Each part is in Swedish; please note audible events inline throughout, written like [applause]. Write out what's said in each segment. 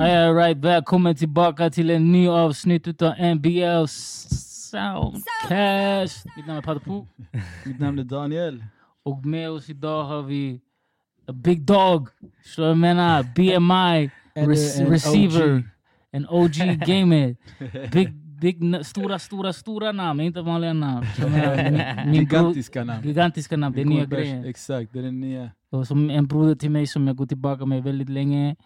All right, välkommen tillbaka till en ny avsnitt av NBL Soundcast. Mitt namn är Pato Poo. [laughs] Mitt namn är Daniel. Och med oss idag har vi a big dog. Så jag menar BMI receiver. En OG [laughs] gamer. Big, big, na- stora, stora, stora namn, inte vanliga namn. Min- [laughs] Gigantiska namn. Gigantiska namn, det är nya grejer. Exakt, det är den nya. Och som en broder till mig som jag går tillbaka med väldigt länge.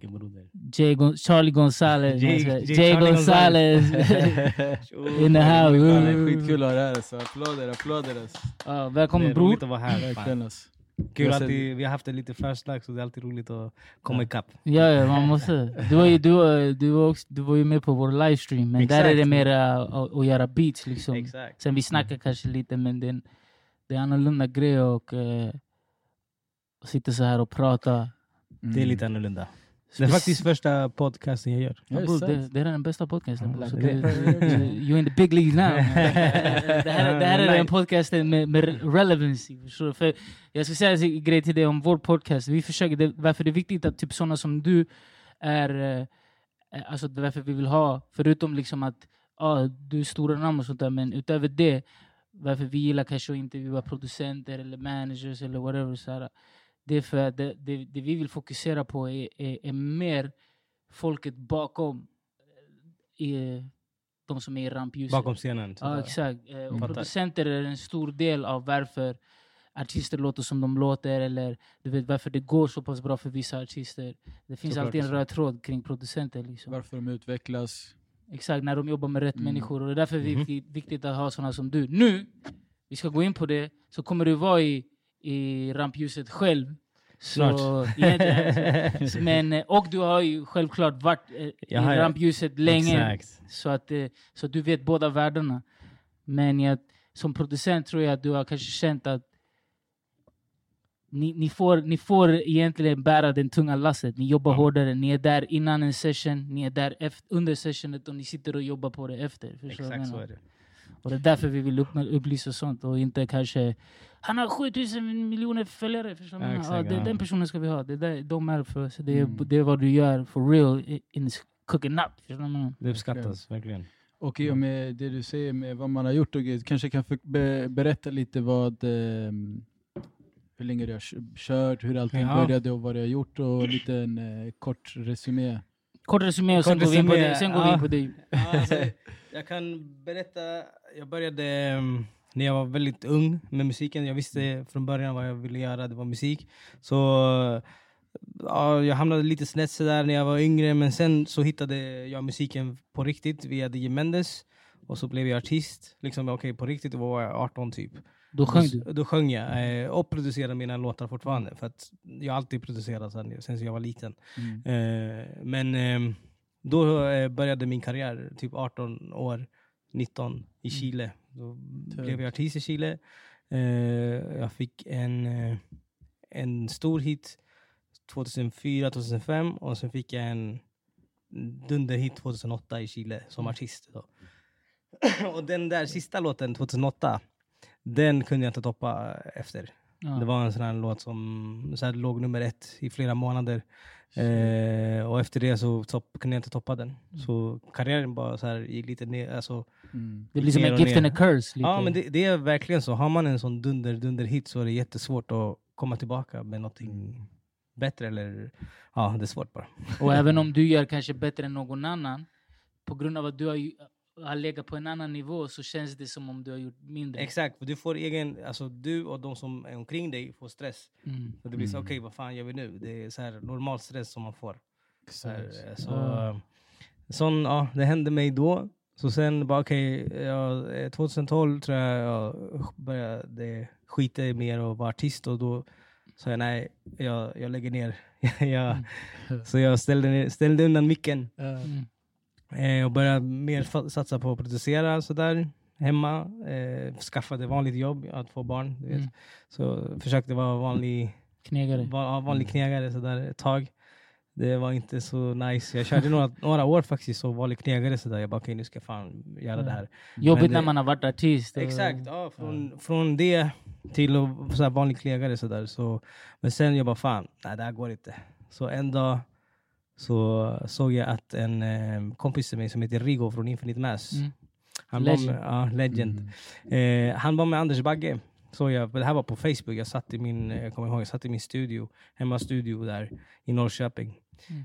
Fucking broder. Jay Gon- Charlie Gonzalez. Jay- Jay, Jay Gonzalez. [laughs] [laughs] In the Ja, det är house. skitkul att ha det här alltså. Applåder, applåder alltså. Ja, Det välkommen är bror. roligt att vara här. Verkligen alltså. Kul att vi, har haft det lite first lag så det är alltid roligt att komma ikapp. Ja, ja, man måste. Du var ju, du, var- du, var också, du var ju med på vår livestream, men där är det Exakt. mer att, att göra beats liksom. Exakt. Sen vi snackar kanske lite, men det är en, det är en annorlunda grej och uh, sitta så här och prata. Det är lite annorlunda. Det är faktiskt första podcasten jag gör. Ja, sant. det, det är den bästa podcasten. Ja, bror. Så det- det, you in the big league now. [laughs] det här, är- det här är den podcasten med, med relevancy. För jag ska säga en grej till dig om vår podcast. Vi försöker, det, varför det är viktigt att typ sådana som du är... eh, Alltså varför vi vill ha, förutom liksom att ah, du är stora namn och sånt där, men utöver det, varför vi gillar kanske att intervjua producenter eller managers eller whatever. Så här, det är för att det, det, det vi vill fokusera på är, är, är mer folket bakom eh, de som är i rampljuset. Bakom scenen. Ja, exakt. Eh, Och producenter är en stor del av varför artister låter som de låter eller du vet varför det går så pass bra för vissa artister. Det finns Såklart alltid en röd tråd kring producenter. Liksom. Varför de utvecklas. Exakt, när de jobbar med rätt Mm. människor. Och det är därför det är viktigt, viktigt att ha sådana som du. Nu, vi ska gå in på det, så kommer du vara i, i rampljuset själv. Så, Snart. egentligen- så- men, eh, och du har ju självklart varit eh, i rampljuset länge. Exakt. Så att eh, så du vet båda världarna. Men jag, som producent tror jag att du har kanske känt att ni, ni, får, ni får egentligen bära den tunga lasset. Ni jobbar Ja. hårdare. Ni är där innan en session, ni är där efter, under sessionet och ni sitter och jobbar på det efter. Exakt så är det. Och det är därför vi vill upp, upplysa sånt och inte kanske Han har 7000 miljoner följare. Förstår ja, Exakt, det, ja. Den personen ska vi ha. Det är där, de är för oss. Det är, Mm. det är vad du gör for real in, in cooking up. Förstår? Det uppskattas verkligen. Och i och med det du säger med vad man har gjort och kanske kan be, berätta lite vad ehm, hur länge du har kö- kört, hur allting Ja. började och vad du har gjort och lite en eh, kort resumé. Kort resumé och sen Kort går vi in på resumé, det. Sen går vi ja. in på det. Jag kan berätta, jag började um, när jag var väldigt ung med musiken. Jag visste från början vad jag ville göra, det var musik. Så ja, jag hamnade lite snett sådär när jag var yngre, men sen så hittade jag musiken på riktigt via DJ Mendes. Och så blev jag artist, liksom okej på riktigt, var jag 18 typ. Då sjöng du. Då, sjöng jag eh, och producerade mina låtar fortfarande. För att jag har alltid producerat sen, sen jag var liten. Mm. Eh, men ehm, då eh, började min karriär, typ 18 år, 19 i Chile. Då blev jag artist i Chile. Eh, jag fick en, eh, en stor hit 2004, 2005 och sen fick jag en dunderhit 2008 i Chile som artist. Då. [clears throat] och den där sista låten, 2008, den kunde jag inte toppa efter. Ja. Det var en sån här låt som så här, låg nummer ett i flera månader. Eh, och efter det så topp, kunde jag inte toppa den. Så karriären bara så här, gick lite ner. Alltså, Mm. Det blir som en och gift ner. and a curse. Lite. ja men det, det är verkligen så. Har man en sån dunder, dunder hit så är det jättesvårt att komma tillbaka med någonting bättre. Eller, ja, det är svårt bara. Och även om [laughs] du gör kanske bättre än någon annan, på grund av att du har, ju- har legat på en annan nivå så känns det som om du har gjort mindre. Exakt, för du får egen, alltså du och de som är omkring dig får stress. Mm. Så det blir så, Mm. okej vad fan gör vi nu? Det är så här normal stress som man får. Så, här, eh, så, Ja. eh, sån, ja, det hände mig då. Så sen bara okej, ja, eh, 2012 tror jag jag började skita i mer och vara artist och då sa jag nej, jag, jag lägger ner. [laughs] jag, så jag ställde, ställde undan micken Mm. Eh, och började mer satsa på att producera sådär hemma. Eh, skaffade vanligt jobb, jag har två barn. Du vet. Mm. Så försökte vara vanlig Knegare. ja, vanlig knegare sådär ett tag. Det var inte så nice. Jag körde några, [laughs] några år faktiskt som vanlig knegare sådär. Jag bara okej nu ska jag fan göra det här. Jobbigt det- när man har varit artist. och- Exakt, ja, från, från det till att vara så här vanlig knegare sådär. Så, men sen jag bara fan, nej det här går inte. Så en dag så såg jag att en eh, kompis till mig som heter Rigo från Infinite Mass, Mm. han var Legend. med, ja, legend. Eh, han var med Anders Bagge. Så jag, det här var på Facebook, jag satt i min, jag kommer ihåg, jag satt i min studio, hemma studio där i Norrköping. Mm.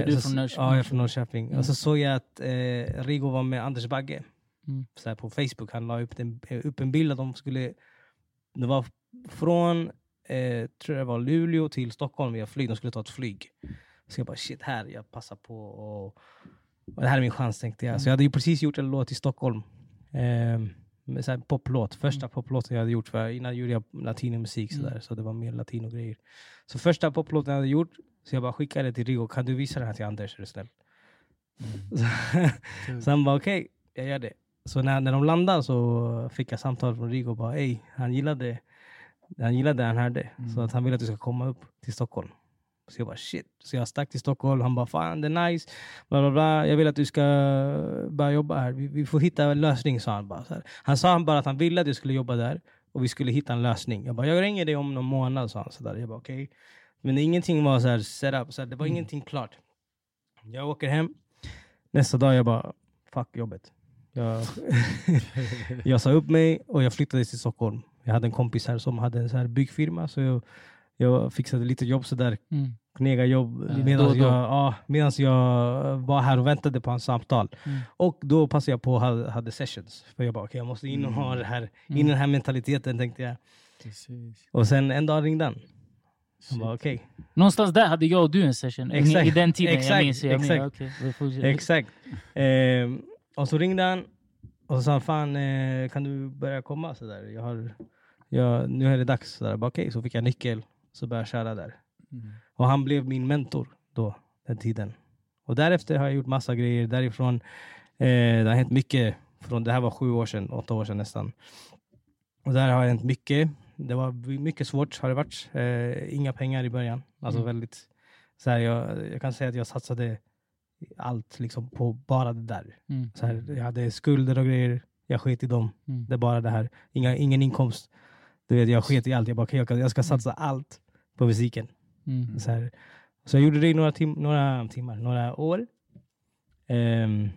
Eh, du är så- från Norrköping? Ja, jag är från Norrköping. Mm. Och så såg jag att eh, Rigo var med Anders Bagge Mm. så här på Facebook. Han la upp en, upp en bild att de skulle... Det var från, eh, tror jag var Luleå till Stockholm via flyg. De skulle ta ett flyg. Så jag bara shit, här, jag passar på och, och det här är min chans tänkte jag. Så jag hade ju precis gjort en låt i Stockholm. Eh, så här poplåt, första poplåten jag hade gjort. För innan gjorde jag latinomusik så, Mm. där, så det var mer latino-grejer. Så första poplåten jag hade gjort, så jag bara skickade till Rigo, kan du visa den här till Anders är du snäll? [laughs] Så han bara okej, jag gör det. Så när, när de landade så fick jag samtal från Rigo och bara ey, han gillade, han gillade det han hörde. Så att han ville att du ska komma upp till Stockholm. Så jag bara shit. Så jag stack till Stockholm, han bara fan det är nice, bla bla bla. Jag vill att du ska börja jobba här. Vi, vi får hitta en lösning sa han bara. Så här. Han sa bara att han ville att jag skulle jobba där och vi skulle hitta en lösning. Jag bara jag ringer dig om någon månad sa han. Så där. Jag bara okej. Men ingenting var så här set up, så här, det var ingenting klart. Jag åker hem, nästa dag jag bara fuck jobbet. Jag, [laughs] jag sa upp mig och jag flyttade till Stockholm. Jag hade en kompis här som hade en så här byggfirma så jag, jag fixade lite jobb sådär. Mm. Knega jobb Ja, medan och då. jag, ja, medans jag var här och väntade på hans samtal. Mm. Och då passade jag på ha hade sessions. För jag bara, okej jag måste in och ha det här, in i den här mentaliteten tänkte jag. Precis. Och sen en dag ringde han. Han bara okej. Någonstans där hade jag och du en session. Exakt. I den tiden, jag Exakt. minns. Jag minns. Exakt. Okej, vi fortsätter. Exakt. Ehm, och så ringde han och så sa han, fan eh, kan du börja komma? Så där. Jag har, jag, nu är det dags. Så, där. Jag bara, Okej, så fick jag nyckel, så började jag köra där. Mm. Och han blev min mentor då, den tiden. Och därefter har jag gjort massa grejer därifrån. Eh, det har hänt mycket. Från, det här var sju år sedan, åtta år sedan nästan. Och där har hänt mycket. Det var mycket svårt har det varit. Eh, inga pengar i början. Alltså Mm. väldigt, så här, jag, jag kan säga att jag satsade allt liksom på bara det där. Mm. Så här, jag hade skulder och grejer. Jag sket i dem. Mm. Det är bara det här. Inga, ingen inkomst. Du vet, jag sket i allt. Jag bara, okay, jag, jag ska satsa allt på musiken. Mm. Så, här. så jag gjorde det i några, tim några timmar, några år. Ehm,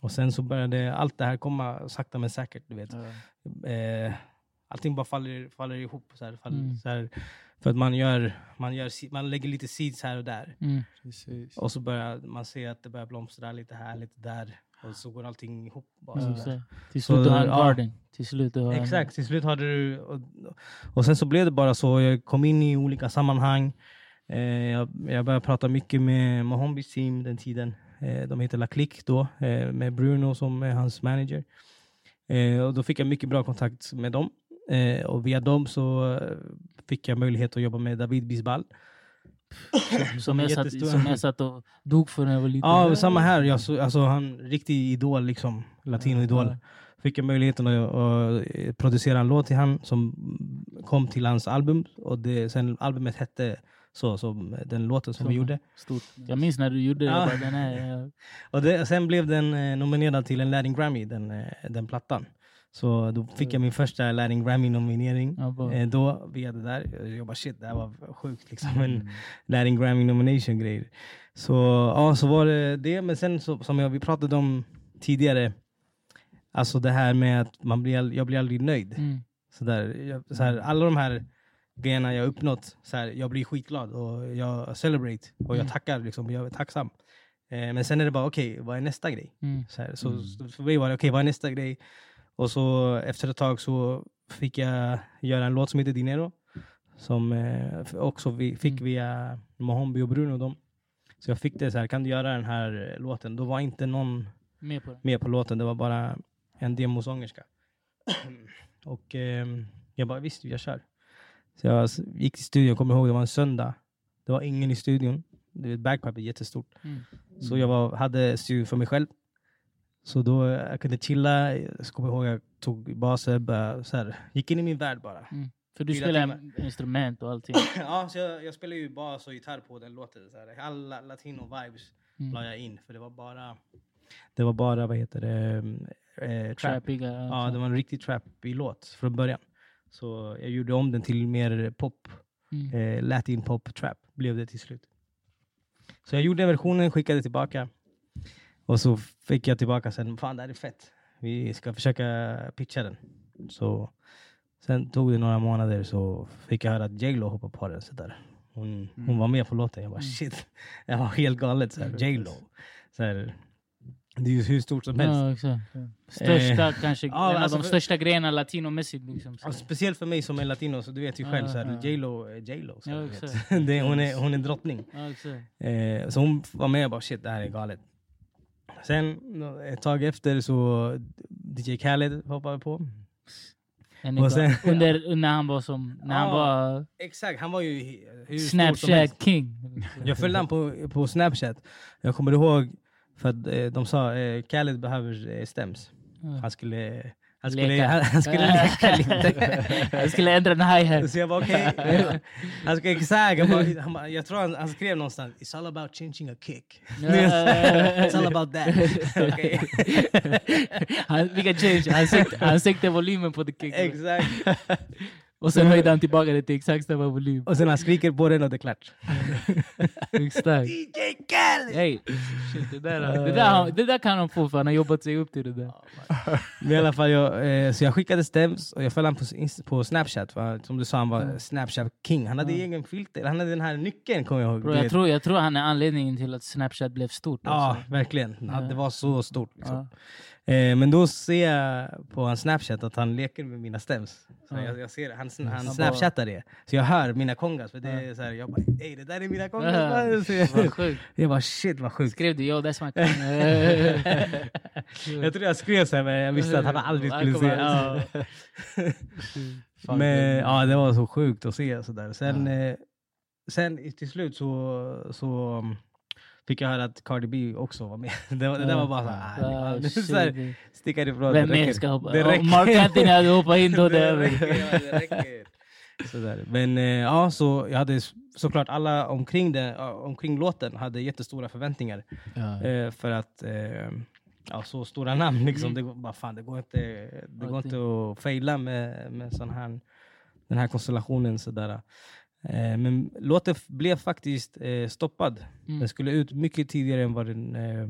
och sen så började allt det här komma sakta men säkert. Du vet. Ja. Eh, allting bara faller, faller ihop. Så här, faller, Mm. så här, för att man, gör, man, gör, man lägger lite seeds här och där. Mm. Och så börjar man se att det börjar blomstra lite här, lite där. Och så går allting ihop. Bara sådär. så. Till slut har en ja. garden. Till slut du har en- Exakt, till slut hade du... Och, och sen så blev det bara så. Jag kom in i olika sammanhang. Eh, jag, jag började prata mycket med Mohombis team den tiden. Eh, de heter La Click då, eh, med Bruno som är hans manager. Eh, och då fick jag mycket bra kontakt med dem. Eh, och via dem så eh, fick jag möjlighet att jobba med David Bisbal. Som jag, satt, som jag satt och dog för när jag var liten. Ja, samma här. Jag, så, alltså, han riktig idol, liksom. Latino-idol. Fick jag möjligheten att, att producera en låt till han som kom till hans album. Och det, sen albumet hette så, som den låten som vi Som- gjorde. Stort. Jag minns när du gjorde det. Ja. Bara, den här, ja. Och det, sen blev den eh, nominerad till en Latin Grammy, den, eh, den plattan. Så då fick jag min första Latin Grammy-nominering. Ja, Eh, då via det där. Jag bara shit, det här var sjukt. Liksom. En Mm. Latin Grammy nomination grejer. Så ja, så var det det. Men sen så, som jag, vi pratade om tidigare. Alltså det här med att man blir, jag blir aldrig nöjd. Mm. Så där, jag, så här, alla de här grejerna jag uppnått, så här, jag blir skitglad och jag celebrate och jag Mm. tackar. Liksom, jag är tacksam. Eh, men sen är det bara okej, vad är nästa grej? Mm. Så, här, så, Mm. så för mig var det okej, vad är nästa grej? Och så efter ett tag så fick jag göra en låt som heter Dinero. Som eh, också vi fick Mm. via Mohombi och Bruno. Dem. Så jag fick det så här, kan du göra den här eh, låten? Då var inte någon Med på det. med på låten, det var bara en demosångerska. [clears throat] och ehm, jag bara, visst jag kör. Så jag gick till studion, kommer ihåg det var en söndag. Det var ingen i studion. Bagpipe är jättestort. Mm. Så jag var, hade studion för mig själv. Så då eh, jag kunde chilla, jag kommer ihåg jag tog baser, bara, så här, gick in i min värld bara. För du spelar instrument och allting. [coughs] ja, så jag, jag spelar ju bas och gitarr på den låten. Så här. Alla latino vibes Mm. la jag in, för det var bara, det var bara vad heter det, eh, trap. Trappiga. Ja, det var en riktig trap-låt från början. Så jag gjorde om den till mer pop, Mm. eh, latin pop trap blev det till slut. Så jag gjorde versionen, skickade tillbaka. Och så fick jag tillbaka sen, fan det här är fett. Vi ska försöka pitcha den. Så sen tog det några månader så fick jag höra att J Lo hoppade på den. Så där. Hon, hon var med på låten. Jag bara shit. Jag var helt galet. Så här, J Lo. Så här, det är ju hur stort som helst. Ja, exakt. Största, kanske, ja, en alltså av de största grejerna latinomässigt. Liksom. Ja, speciellt för mig som är latino, så du vet ju själv, Ja, så här, ja. J Lo är J Lo. Så Ja, [laughs] det, hon, är, hon är drottning. Eh, så hon var med och bara shit, det här är galet. Sen ett tag efter så DJ Khaled hoppade på. Sen-. Under, när han var som, när han Ja, var Exakt, han var ju hur. Snapchat king. Jag följde han på, på Snapchat. Jag kommer ihåg för att eh, de sa eh, Khaled behöver eh, stems. Han skulle, han skulle, Leka. han, han skulle leka lite. Jag skulle ändra en hi-hat. [laughs] Så jag bara okej. Han ska exakt, han bara, han bara, jag tror han, han skrev någonstans It's all about changing a kick. [laughs] It's all about that. [laughs] Okej. han, vi kan change. Han sänkte, han sänkte volymen på the kick. Exakt. Och sen höjde han tillbaka det till exakt samma volym. Och sen han skriker på den och det är klart. [laughs] Exakt. DJ Khaled! Hey, shit, det, där, det, där, han- det där kan han få för han har jobbat sig upp till det där. Men i alla fall, jag, eh, så jag skickade stems och jag följde han på, på Snapchat. För, som du sa, han var Snapchat king. Han hade egen filter, han hade den här nyckeln kommer jag ihåg. Bro, jag, tror, jag tror han är anledningen till att Snapchat blev stort. Ja, Alltså. verkligen. Ja, Det var så stort. Liksom. Ja. Eh, men då ser jag på hans Snapchat att han leker med mina stems. Så Ja. jag, jag ser, han, han Han snapchattar det. Så jag hör mina kongas. För det är så här, jag bara, ey det där är mina kongas. Ja. man." [laughs] Så jag, Vad sjukt. jag bara shit vad sjukt. Skrev du yo that's my king? [laughs] Jag tror jag skrev så här, men jag visste att han aldrig skulle se. Ja. [laughs] Men ja, det var så sjukt att se sådär. Sen, Ja. eh, sen till slut så, så fick jag höra att Cardi B också var med. [laughs] Det, var- det där var bara så här, Ah, ah, är shit. så här ifrån. Vem mer ska hoppa? Det räcker. Mark Anthony hade hoppat in då, [laughs] det räcker. Sådär. Men eh, ja, så jag hade såklart alla omkring, det, omkring låten hade jättestora förväntningar. Ja. Eh, för att eh, ja, så stora namn liksom. Mm. Det, bara, fan, det går inte, det går inte att faila med, med sån här, den här konstellationen. Sådär. Eh, men låten blev faktiskt eh, stoppad. Mm. Den skulle ut mycket tidigare än vad den, eh,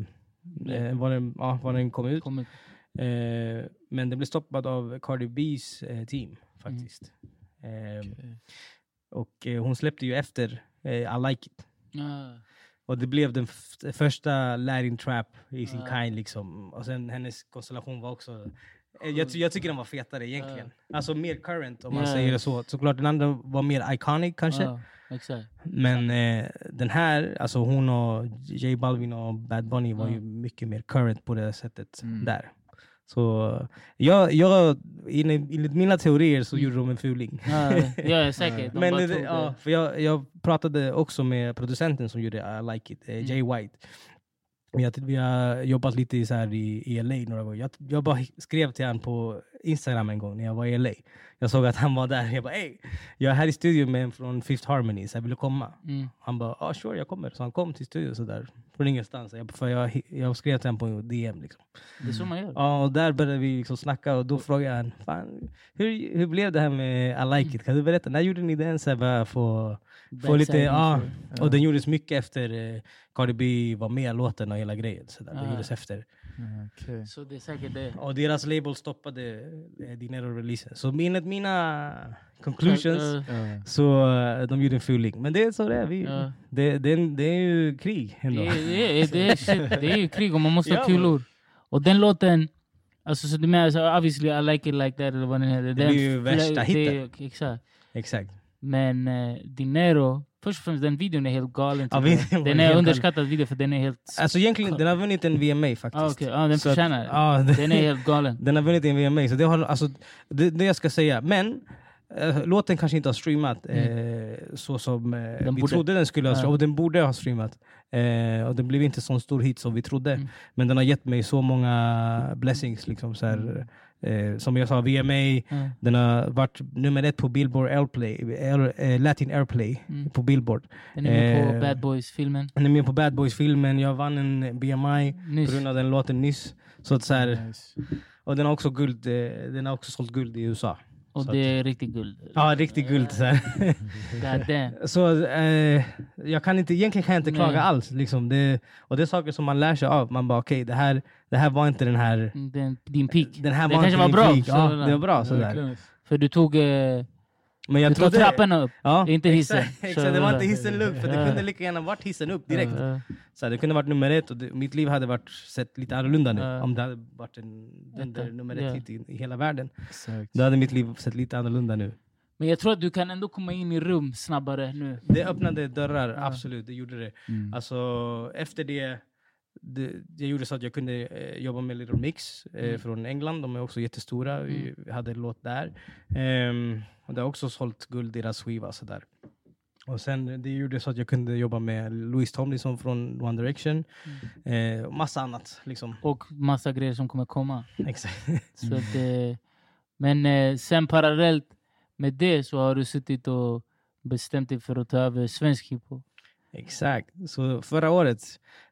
eh, vad den, ja, vad den kom ut. Kom ut. Men den blev stoppad av Cardi B's team faktiskt. Eh, Okej. och eh, hon släppte ju efter I like it. Ja. Och det blev den första Latin trap i sin Ja. kind liksom. Och sen hennes konstellation var också... eh, Jag, jag tycker den var fetare egentligen. Alltså mer current om man Ja. säger det så. Såklart den andra var mer iconic kanske. Ja, exakt. Men eh, den här, alltså hon och J Balvin och Bad Bunny var Ja. ju mycket mer current på det sättet Mm. där. Så jag, jag, enligt mina teorier så gjorde de en fuling. Ja, ja [laughs] säkert. De Men det, ja, för jag, jag pratade också med producenten som gjorde I like it, eh, Jay Mm. White. Vi har, vi har jobbat lite i, så här i, i LA några gånger. Jag, jag bara skrev till honom på Instagram en gång när jag var i LA. Jag såg att han var där. Jag bara ey, jag är här i studion med en från Fifth Harmony, så jag ville komma. Mm. Han bara ah, sure jag kommer. Så han kom till studion sådär från ingenstans. Jag, för jag, jag skrev till honom på DM. Liksom. Det är så man gör. Ja, och där började vi liksom snacka och då frågade han Fan, hur, hur blev det här med I like it? Kan du berätta? När gjorde ni den? Så här, bara få, få lite, ja. Och den gjordes mycket efter eh, Cardi B var med i låten och hela grejen. Så där. Det Ah. gjordes efter. Ja, okej. Så det är säkert det. Och deras label stoppade eh, Dinero-releasen. Så enligt mina conclusions Ja, Ja. så eh, de gjorde en fuling. Men det är så det är. Vi, Ja. det, det, är, det är ju krig ändå. Det är, det, är, det, är, shit, det är ju krig och man måste ha Ja, kulor. Och den låten, alltså så du menar, så obviously I like it like that eller vad den heter. Den blir ju värsta det- hitten. Exakt. Exakt. Men eh, Dinero, först och främst den videon är helt galen. Ja, videon den är underskattad video för den är helt... Alltså egentligen, den har vunnit en VMA faktiskt. Ah, okej. ah, den Så förtjänar det- Den är helt galen. [laughs] Den har vunnit en VMA, så det, har, alltså, det, det jag ska säga. Men eh, låten kanske inte har streamat eh, så som eh, vi Mm. borde. trodde den skulle ha streamat. Och den borde ha streamat. Eh, och den blev inte så stor hit som vi trodde. Mm. Men den har gett mig så många blessings. Liksom, så här, eh, som jag sa, VMA. Ja. Den har varit nummer ett på Billboard Airplay, Air, eh, Latin Airplay Mm. på Billboard. Den är med på Eh, Bad Boys-filmen. Den är med på Bad Boys-filmen. Jag vann en BMI på Nyss. grund av den låten nyss. Så att, så här, Nice. och den har också guld, eh, den har också sålt guld i USA. Och det är riktigt guld. Ja, riktigt guld. Så, [laughs] så eh, jag kan inte, egentligen kan jag inte klaga Nej. alls. Liksom. Det, och det är saker som man lär sig av. Man bara okej, det, här, det här var inte den här... Den, din peak. Den här det var kanske var bra. peak. Ja, det var bra sådär. För du tog, eh, Men jag du tog trapporna upp. Ja, inte hissen. Exakt, [laughs] exakt, det var inte hissen upp, för det kunde lika gärna varit hissen upp direkt. Så det kunde varit nummer ett och det, mitt liv hade varit sett lite annorlunda nu. Om det hade varit en dunder Etta. nummer ett hit i, hela världen. Exakt. Då hade mitt liv sett lite annorlunda nu. Men jag tror att du kan ändå komma in i rum snabbare nu. Det öppnade dörrar, absolut. Det gjorde det. Mm. Alltså, efter det, det, det gjorde så att jag kunde eh, jobba med Little Mix eh, Mm. från England. De är också jättestora. Vi hade en låt där. Ehm, och det har också sålt guld, deras skiva. Så där. Och sen det gjorde så att jag kunde jobba med Louis Tomlinson från One Direction. Eh, och massa annat. Liksom. Och massa grejer som kommer komma. Exakt. [laughs] Så att, eh, men eh, sen parallellt med det så har du suttit och bestämt dig för att ta över svensk hiphop. Exakt. Så förra året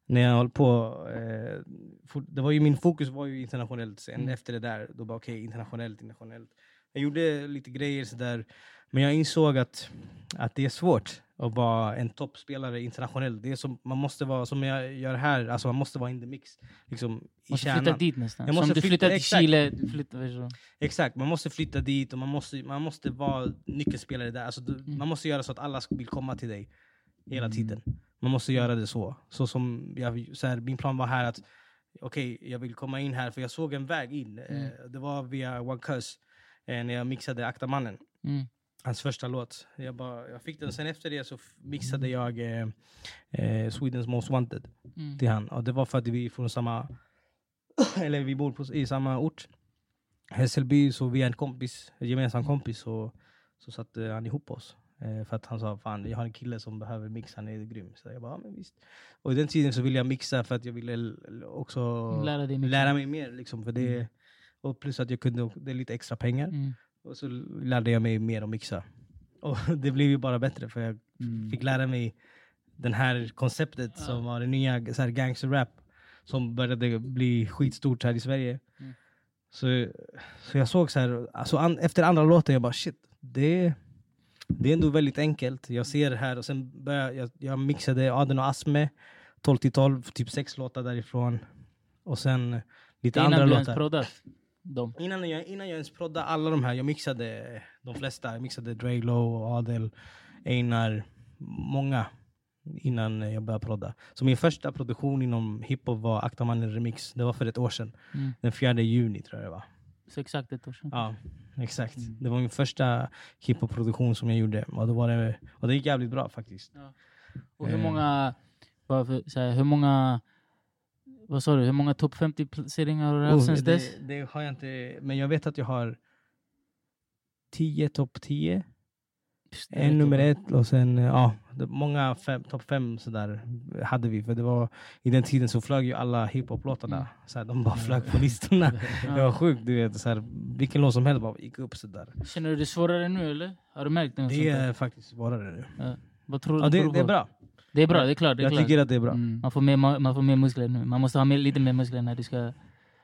när jag höll på, eh, for, det var ju min fokus var ju internationellt. Sen Mm. efter det där, då bara okej, internationellt, internationellt. Jag gjorde lite grejer sådär, men jag insåg att, att det är svårt att vara en toppspelare internationellt. Det är som, man måste vara, som jag gör här, alltså man måste vara in the mix. Liksom, i Måste flytta kärnan. dit nästan. Jag Som måste du flytta- flyttar till exakt. Chile, du flyttar så. Exakt, man måste flytta dit och man måste, man måste vara nyckelspelare där. Alltså, du, Mm. Man måste göra så att alla vill komma till dig hela Mm. Man måste göra det så. så, som jag, så här, min plan var här att okej, jag vill komma in här för jag såg en väg in. Mm. Eh, det var via One Cuz eh, när jag mixade Akta mannen. Mm. Hans första låt. Jag, bara, jag fick den, sen efter det så mixade jag eh, eh, Swedens Most Wanted Mm. till han. Och det var för att vi är från samma, [clears throat] eller vi bor på, i samma ort. Hässelby, så via en kompis, en gemensam kompis så, så satte han ihop oss. Eh, för att han sa fan jag har en kille som behöver mixa, han är grym. Så jag bara, ja, men visst. Och i den tiden så ville jag mixa för att jag ville också Lära lära mig mer. Liksom, för det, och plus att jag kunde, det är lite extra pengar. Mm. Och så lärde jag mig mer att mixa. Och [laughs] det blev ju bara bättre för jag Mm. fick lära mig det här konceptet som var det nya så här gangster-rap som började bli skitstort här i Sverige. Mm. Så, så jag såg så här, alltså an, efter andra låten, jag bara shit, det, det är ändå väldigt enkelt. Jag ser det här och sen började jag, jag mixade Aden och Asme 12 till 12, typ sex låtar därifrån. Och sen lite Innan andra låtar. proddat. Innan jag, innan jag ens proddade alla de här, jag mixade de flesta. Jag mixade Dre Low, Adel, Einar, många innan jag började prodda. Så min första produktion inom hiphop var Akta mannen remix. Det var för ett år sedan. Mm. Den 4 juni tror jag det var. Så exakt ett år sedan. Ja, exakt. Mm. Det var min första hiphop-produktion som jag gjorde. Och det, var det, och det gick jävligt bra faktiskt. Och hur Eh. många, för, så här, hur många, vad sa du, hur många topp 50 placeringar har du haft Oh, sen dess? det har jag inte, men jag vet att jag har 10 topp 10. Pst, det En nummer ett och sen, ja, många topp fem sådär hade vi. För det var, i den tiden så flög ju alla hiphop-låtarna. Mm. De bara flög på listorna. [laughs] Det var sjukt, du vet. Så här, vilken låt som helst bara gick upp sådär. Känner du det svårare nu eller? Har du märkt det? Det är faktiskt svårare nu. Vad tror du Ja, det, det är bra. Det är bra, det är klart. Det är Jag klart. tycker att det är bra. Mm. Man, får mer, ma- man får mer muskler nu. Man måste ha mer, lite mer muskler när du ska...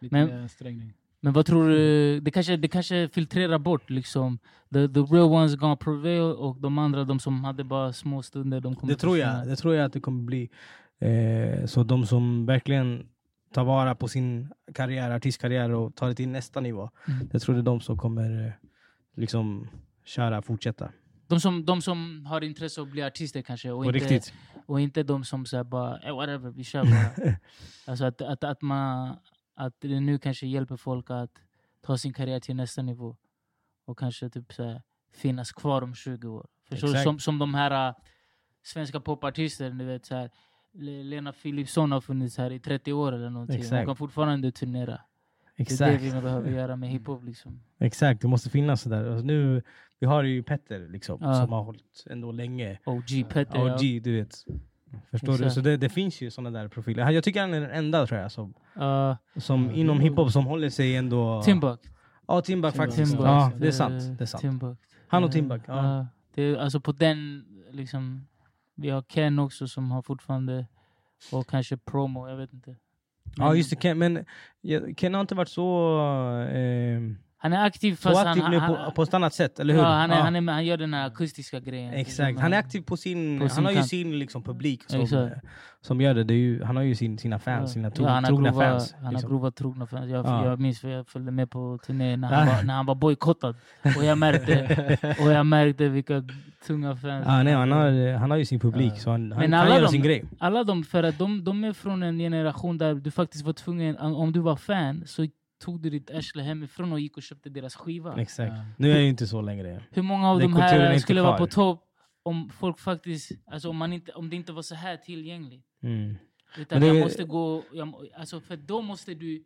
Lite Men- mer ansträngning. Men vad tror du? Det kanske, det kanske filtrerar bort liksom... The, the real ones gonna prevail och de andra, de som hade bara små stunder, de kommer Det tror jag. Det tror jag att det kommer bli. Eh, så de som verkligen tar vara på sin karriär, artistkarriär och tar det till nästa nivå. Mm. Jag tror det är de som kommer eh, liksom köra, fortsätta. De som, de som har intresse av att bli artister kanske och, På inte, riktigt. och inte de som säger bara eh, whatever, vi kör bara. [laughs] alltså att, att, att, man, att det nu kanske hjälper folk att ta sin karriär till nästa nivå. Och kanske typ så här, finnas kvar om 20 år. Förstår du? Exakt. Som, som de här äh, svenska popartister, du vet så här, Le- Lena Philipsson har funnits här i 30 år eller någonting. Hon Exakt. kan fortfarande turnera. Det är Exakt. det vi behöver göra med hiphop liksom. Exakt, det måste finnas sådär. Alltså nu, vi har ju Petter liksom, Ja. som har hållit ändå länge. OG Petter. ja. OG, du vet. Förstår du? Exakt. Så det, det finns ju sådana där profiler. Jag tycker han är den enda tror jag som, Uh, som inom hiphop som håller sig ändå... Timbuk. Ja, Timbuk faktiskt. Timbuk. Ja, det är sant. Det är sant. Timbuk. Han och Eh, Timbuk, ja. ja. det är, alltså på den, liksom, vi har Ken också som har fortfarande, och kanske promo, jag vet inte. Ja just det, Ken, men ja, Ken har inte varit så... Eh, Han är aktiv fast aktiv han, nu han, på, på ett annat sätt, eller hur? ja, han, är, han, är, han gör den här akustiska grejen. Exakt, han är aktiv på sin... På han sin har ju kant. sin liksom, publik som, Exakt. eh, som gör det. det ju, han har ju sin, sina fans, sina tro, ja, han har trogna grova, fans. Han har liksom. grova trogna fans. Jag, Ja. jag minns för jag följde med på turné när han var, när han var bojkottad. Och jag märkte, [laughs] och jag märkte vilka tunga fans. Ja, nej, han, har, han har ju sin publik, Ja. så han, han Men alla göra de- sin grej. Alla de, för att de, de är från en generation där du faktiskt var tvungen, om du var fan så tog du ditt arsle hemifrån och gick och köpte deras skiva. Exakt. Ja. Nu är det inte så längre. Hur många av Den de här skulle vara på topp om folk faktiskt, alltså om, man inte, om det inte var så här tillgängligt? Mm. Utan Men det- jag måste gå, jag, alltså för då måste du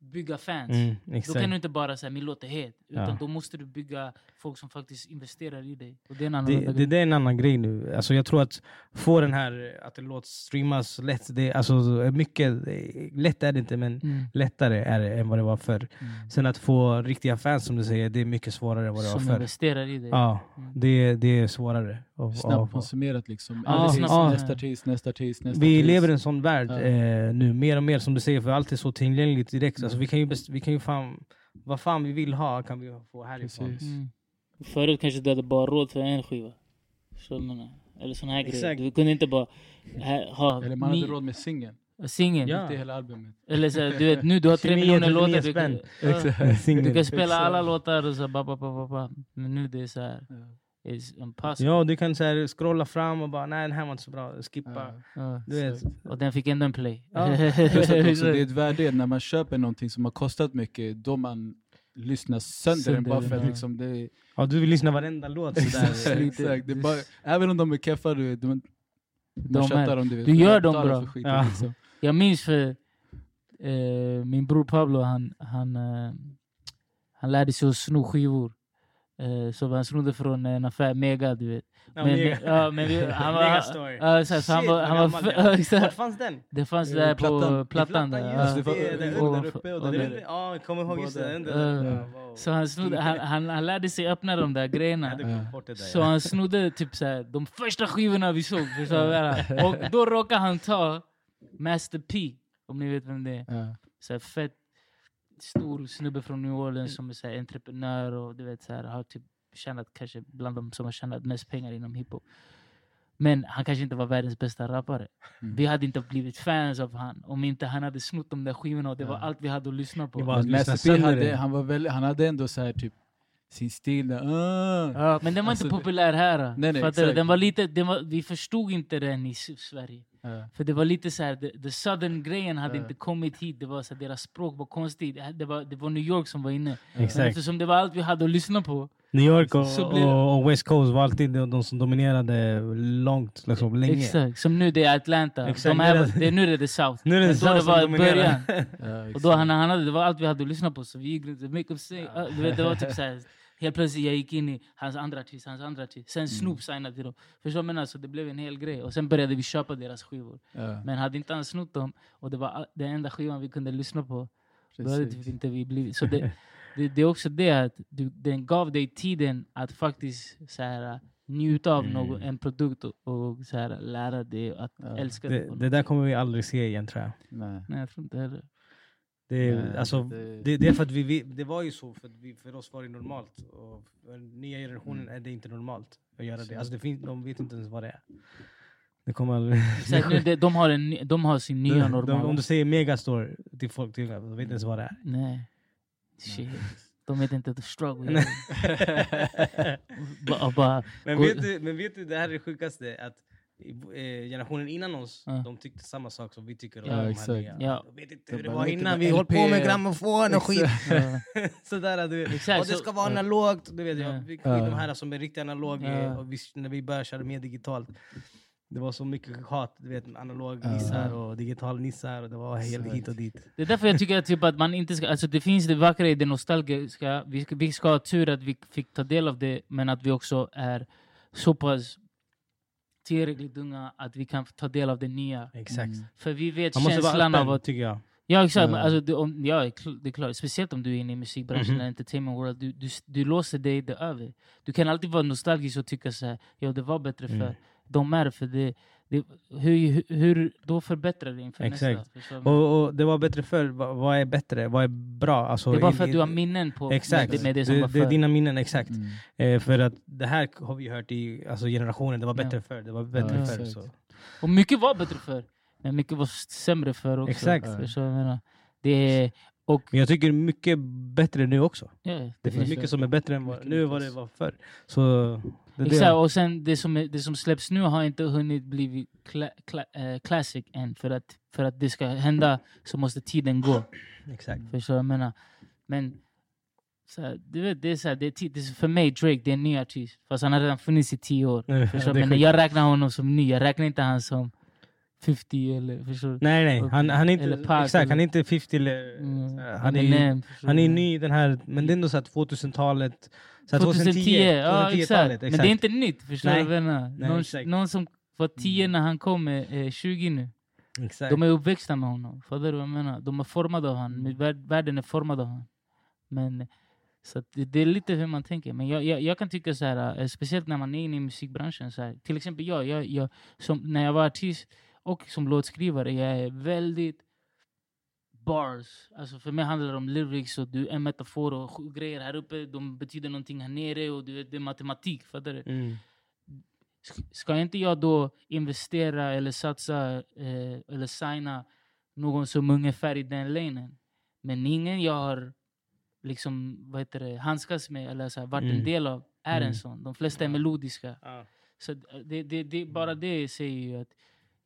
bygga fans. Mm, Då kan du inte bara säga min låt är het. Utan Ja. då måste du bygga folk som faktiskt investerar i dig. Och det är en Det, annorlunda det, grej. det är en annan grej nu. Alltså jag tror att få den här, att en låt streamas lätt, det, är- alltså mycket, det- lätt är det inte men Mm. lättare är det än vad det var förr. Mm. Sen att få riktiga fans som du säger, det är mycket svårare än vad det var Som förr. investerar i dig. Ja, Mm. det, det är svårare. Och- Snabbt och- konsumerat liksom. Ja, Artist, konsumerat. nästa artist, nästa artist, nästa Vi artist. lever i en sån värld Ja. eh, nu, mer och mer som du säger, för allt är så tillgängligt direkt. Alltså, Mm. vi kan ju, best, vi kan ju fan, vad fan vi vill ha kan vi få härifrån. Precis. Mm. Förut kanske du hade bara råd för en skiva. Så jag menar, eller såna här grejer. Exakt. Du kunde inte bara ha, ha Eller man hade råd med singeln, singeln. Ja. inte hela albumet. Eller så, här, du vet, nu du har tre 29, miljoner 39 låtar. Du, spänn. ja, du kan spela Exakt. alla låtar och så ba, ba, ba, ba, ba. Men nu det är så här. Ja. It's impossible. Ja, du kan så här, scrolla fram och bara nej den här var inte så bra, skippa. Ja. Ja. Du vet. Och den fick ändå en play. Ja. [laughs] Plus att också, det är ett [laughs] värde när man köper någonting som har kostat mycket, då man lyssnar sönder, den bara för att ja. liksom det Ja, du vill lyssna varenda låt [laughs] sådär. Exakt, exakt. Det är bara, även om de är keffa, du vet, man, De dem, du vet. Du gör dem bra. för skiten, Ja. liksom. jag minns för eh, min bror Pablo, han, han, eh, han lärde sig att sno skivor. Eh, så han snodde från en affär, Mega du vet. Ja, Men- mega. ja, men vi- [laughs] han var-. Ja, exakt, han var, han [laughs] fanns den? Det fanns Eh, där på plattan. just det. uppe och. Ja, jag kommer ihåg just det. Så han, snodde, han, han, han lärde sig öppna de där grejerna. Så han snodde typ så här, de första skivorna vi såg. Och då råkade han ta Master P, om ni vet vem det är. Så här, fett stor snubbe från New Orleans som är så här, entreprenör och du vet så här, har typ tjänat kanske bland de som har tjänat mest pengar inom hiphop. Men han kanske inte var världens bästa rappare. Mm. Vi hade inte blivit fans av han om inte han hade snott de där skivorna och det var Ja. allt vi hade att lyssna på. Var- lyssna sönder hade, han, var väl, han hade ändå så här typ sin stil där, ah. Ja, men den var Alltså, inte populär här. Nej, nej. Den var lite, den var, vi förstod inte den i Sverige. Ja. För det var lite så här, the, the southern grejen hade Ja. inte kommit hit. Det var så här, deras språk var konstigt. Det var, det var New York som var inne. Men Exakt. eftersom det var allt vi hade att lyssna på. New York och, Så det- och, West Coast var alltid de, som dominerade långt, liksom, länge. Exakt. Som nu det är Atlanta. Exakt, De här, det- nu är det the South. Nu är det Men så då det som var dominerar. början. [laughs] Ja, Och då han, han hade, det var allt vi hade att lyssna på. Så vi gick runt, make up say, du vet, det var typ så här, [laughs] Helt plötsligt jag gick in i hans andra artist, hans andra artist. Sen Snoop signade till dem. Förstår du vad jag menar? Så det blev en hel grej. Och sen började vi köpa deras skivor. Ja, Men hade inte han snott dem och det var den enda skivan vi kunde lyssna på, då hade precis. typ inte vi blivit... Så [laughs] det, det, det är också det att du, den gav dig tiden att faktiskt så här, njuta av Mm. någon, en produkt och, och så här, lära dig att Ja. älska Det, det. det där kommer vi aldrig se igen tror jag. Nej. Nej, jag tror inte heller. Det, är- Nej, alltså, det- det, det är för att vi, vi, det var ju så, för, vi, för oss var det normalt. Och för den nya generationen är det inte normalt att göra det. Alltså det finns, de vet inte ens vad det är. Det kommer aldrig... Exakt, nu, de, de, har en, de har sin nya de, de, normala. om du säger megastore till folk, till, de vet inte ens vad det är. Nej. Shit. De vet inte the struggle. bara, bara, Men vet, du, men vet du, det här är det sjukaste. Att eh, generationen innan oss, Ja. de tyckte samma sak som vi tycker om Ja, de här exakt. nya. Ja. De vet inte hur det var innan, vi höll på med grammofon och skit. [laughs] Sådär, du vet. Exakt, och det så- ska vara analogt. Du vet, Ja. ja. vi, Ja. De här som är riktigt analog, Ja. eh, och vi, när vi började köra mer digitalt. Det var så mycket hat, du vet, analog Ja. nissar och digital nissar och det var helt hit och dit. Det är därför jag tycker att, typ, att man inte ska... Alltså det finns det vackra i det nostalgiska. Vi ska, vi ska ha tur att vi fick ta del av det, men att vi också är så pass tillräckligt unga att vi kan ta del av det nya. Exakt. Mm. För vi vet Man måste vara känslan av öppen, att... tycker jag. Ja exakt, men alltså, det, om, ja, det är klart. Speciellt om du är inne i musikbranschen, Mhm. eller entertainment world. Du, du, du låser dig, det över. Du kan alltid vara nostalgisk och tycka så här, ja det var bättre Mm. för De är för det, det, hur, hur, då förbättrar det inför Exakt. nästa. Du? Och, och det var bättre förr. Va- Vad är bättre? Vad är bra? Alltså, det är bara för att du har minnen på Exakt. med, med det som det, var det är förr. dina minnen, exakt. Mm. Eh, för att det här har vi hört i alltså, generationen, det var bättre Ja. förr. Det var bättre Ja, förr. Så. Och mycket var bättre förr. Men mycket var sämre förr också. Exakt. Du vad jag? Det är... Och... Men jag tycker mycket bättre nu också. Ja, Det det finns mycket som är bättre än vad, nu vad det var förr. Så det Exakt, och sen det som, det som släpps nu har inte hunnit bli cla, cla, eh, classic än. För att, för att det ska hända så måste tiden gå. Exakt. Förstår jag menar? Men så här, du vet, det är så här, det är, det är, för mig Drake, det är en ny artist. Fast han har redan funnits i tio år. [laughs] Ja, du? är Men jag räknar honom som ny, jag räknar inte han som 50 eller förstår? Nej, nej. Han, han är inte, Pac, exakt, eller- han är inte 50 eller... Mm, han, är Eminem, han är ny i den här, men det är ändå så här 2000-talet. Så här 2010, ja 2010-talet, exakt. Men det är inte nytt, förstår Nej. du menar? Nej, Någon, exakt. någon som var 10 när han kom är, är 20 nu. Exakt. De är uppväxta med honom. Fattar du vad jag menar? De är formade av honom. Mm. Värld- Världen är formad av honom. Men, så det, det är lite hur man tänker. Men jag, jag, jag kan tycka så här, eh, speciellt när man är inne i musikbranschen. Så här, till exempel jag, jag, jag som, när jag var artist och som låtskrivare, jag är väldigt bars. Alltså för mig handlar det om lyrics och du, en metafor och grejer här uppe. De betyder någonting här nere och du det är matematik. Fattar du? Mm. Sk- Ska inte jag då investera eller satsa eh, eller signa någon som ungefär i den lanen? Men ingen jag har liksom, vad heter det, handskas med eller så här, varit Mm. en del av är Mm. en sån. De flesta är melodiska. Ja. Så det, det, det, bara det säger ju att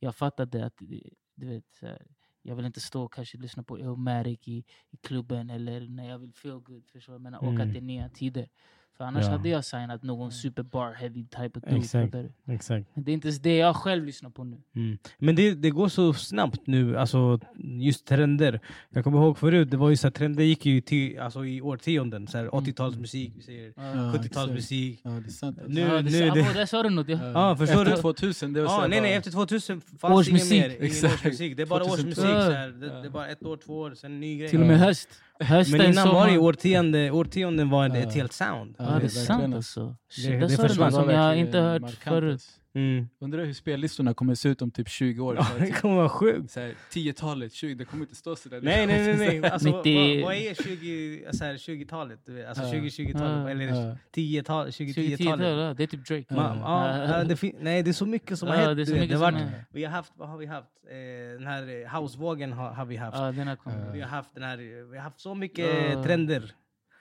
jag fattade att det- du vet, här, jag vill inte stå och kanske lyssna på Illmatic i, i klubben eller när jag vill feel good. Förstår jag menar? Och Mm. att det är nya tider. För annars Ja. hade jag signat någon super bar heavy type of dude. Exakt. Exakt. Det är inte ens det jag själv lyssnar på nu. Mm. Men det, det går så snabbt nu, alltså just trender. Jag kommer ihåg förut, det var ju så här, trender gick ju till, alltså, i årtionden. Så här, 80-talsmusik, vi säger Ja, 70-talsmusik. Ja, det är sant. Nu, ja, det, nu, det, där sa du något. Ja. Ja, förstår Efter du? 2000, det var så Ja, här nej, nej, efter 2000 fanns det Årsmusik. ingen mer. Ingen årsmusik. Det är bara 2002. årsmusik. Så här. Det, det är bara ett år, två år, sen en ny grej. Till och med höst. Hösten, Men innan var det årtionde, årtionden var det Ja. ett helt sound. Ja, det är sant alltså. alltså. Det- det sa du försvann. som Det jag inte hört förut. Alltså. Mm. Undrar hur spellistorna kommer se ut om typ 20 år. Så här, det typ, kommer vara sjukt. så här, 10-talet, 20, det kommer inte stå sådär. Nej, nej, nej. nej. [laughs] Alltså, 90 vad, vad är 20, så här, 20-talet? du vet? Alltså Ja. 2020-talet? Ja. Eller Ja. 10-tal, 2010, 2010-talet? ja, det är typ Drake. Ma- Ja. ja, ja, det fin- nej, det är så mycket som har Ja, hänt. det är så mycket det har som varit, vi har haft, vad har vi haft? Eh, den här eh, housevågen har, har vi haft. Ja, den har. Ja. Vi har haft den här, vi har haft så mycket Ja. trender.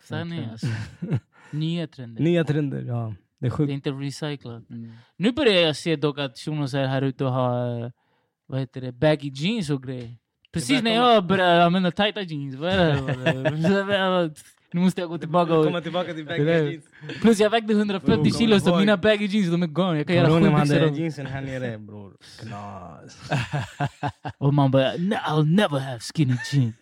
Sanning [laughs] alltså. Nya trender. Nya trender, ja. Det är Det är sjukt. inte recyclat. Mm. Nu börjar jag se dock att shunos är här ute och har eh, vad heter det, baggy jeans och grejer. Precis när jag började använda tajta jeans. Vad är det? [laughs] Nu måste jag gå tillbaka och... Komma tillbaka till baggy jeans. Plus jag vägde 150 Bro, kilo så mina baggy jeans de är gone. Jag kan göra sju byxor hade av jeansen här nere bror? Knas. [laughs] Och man bara "No, I'll never have skinny jeans.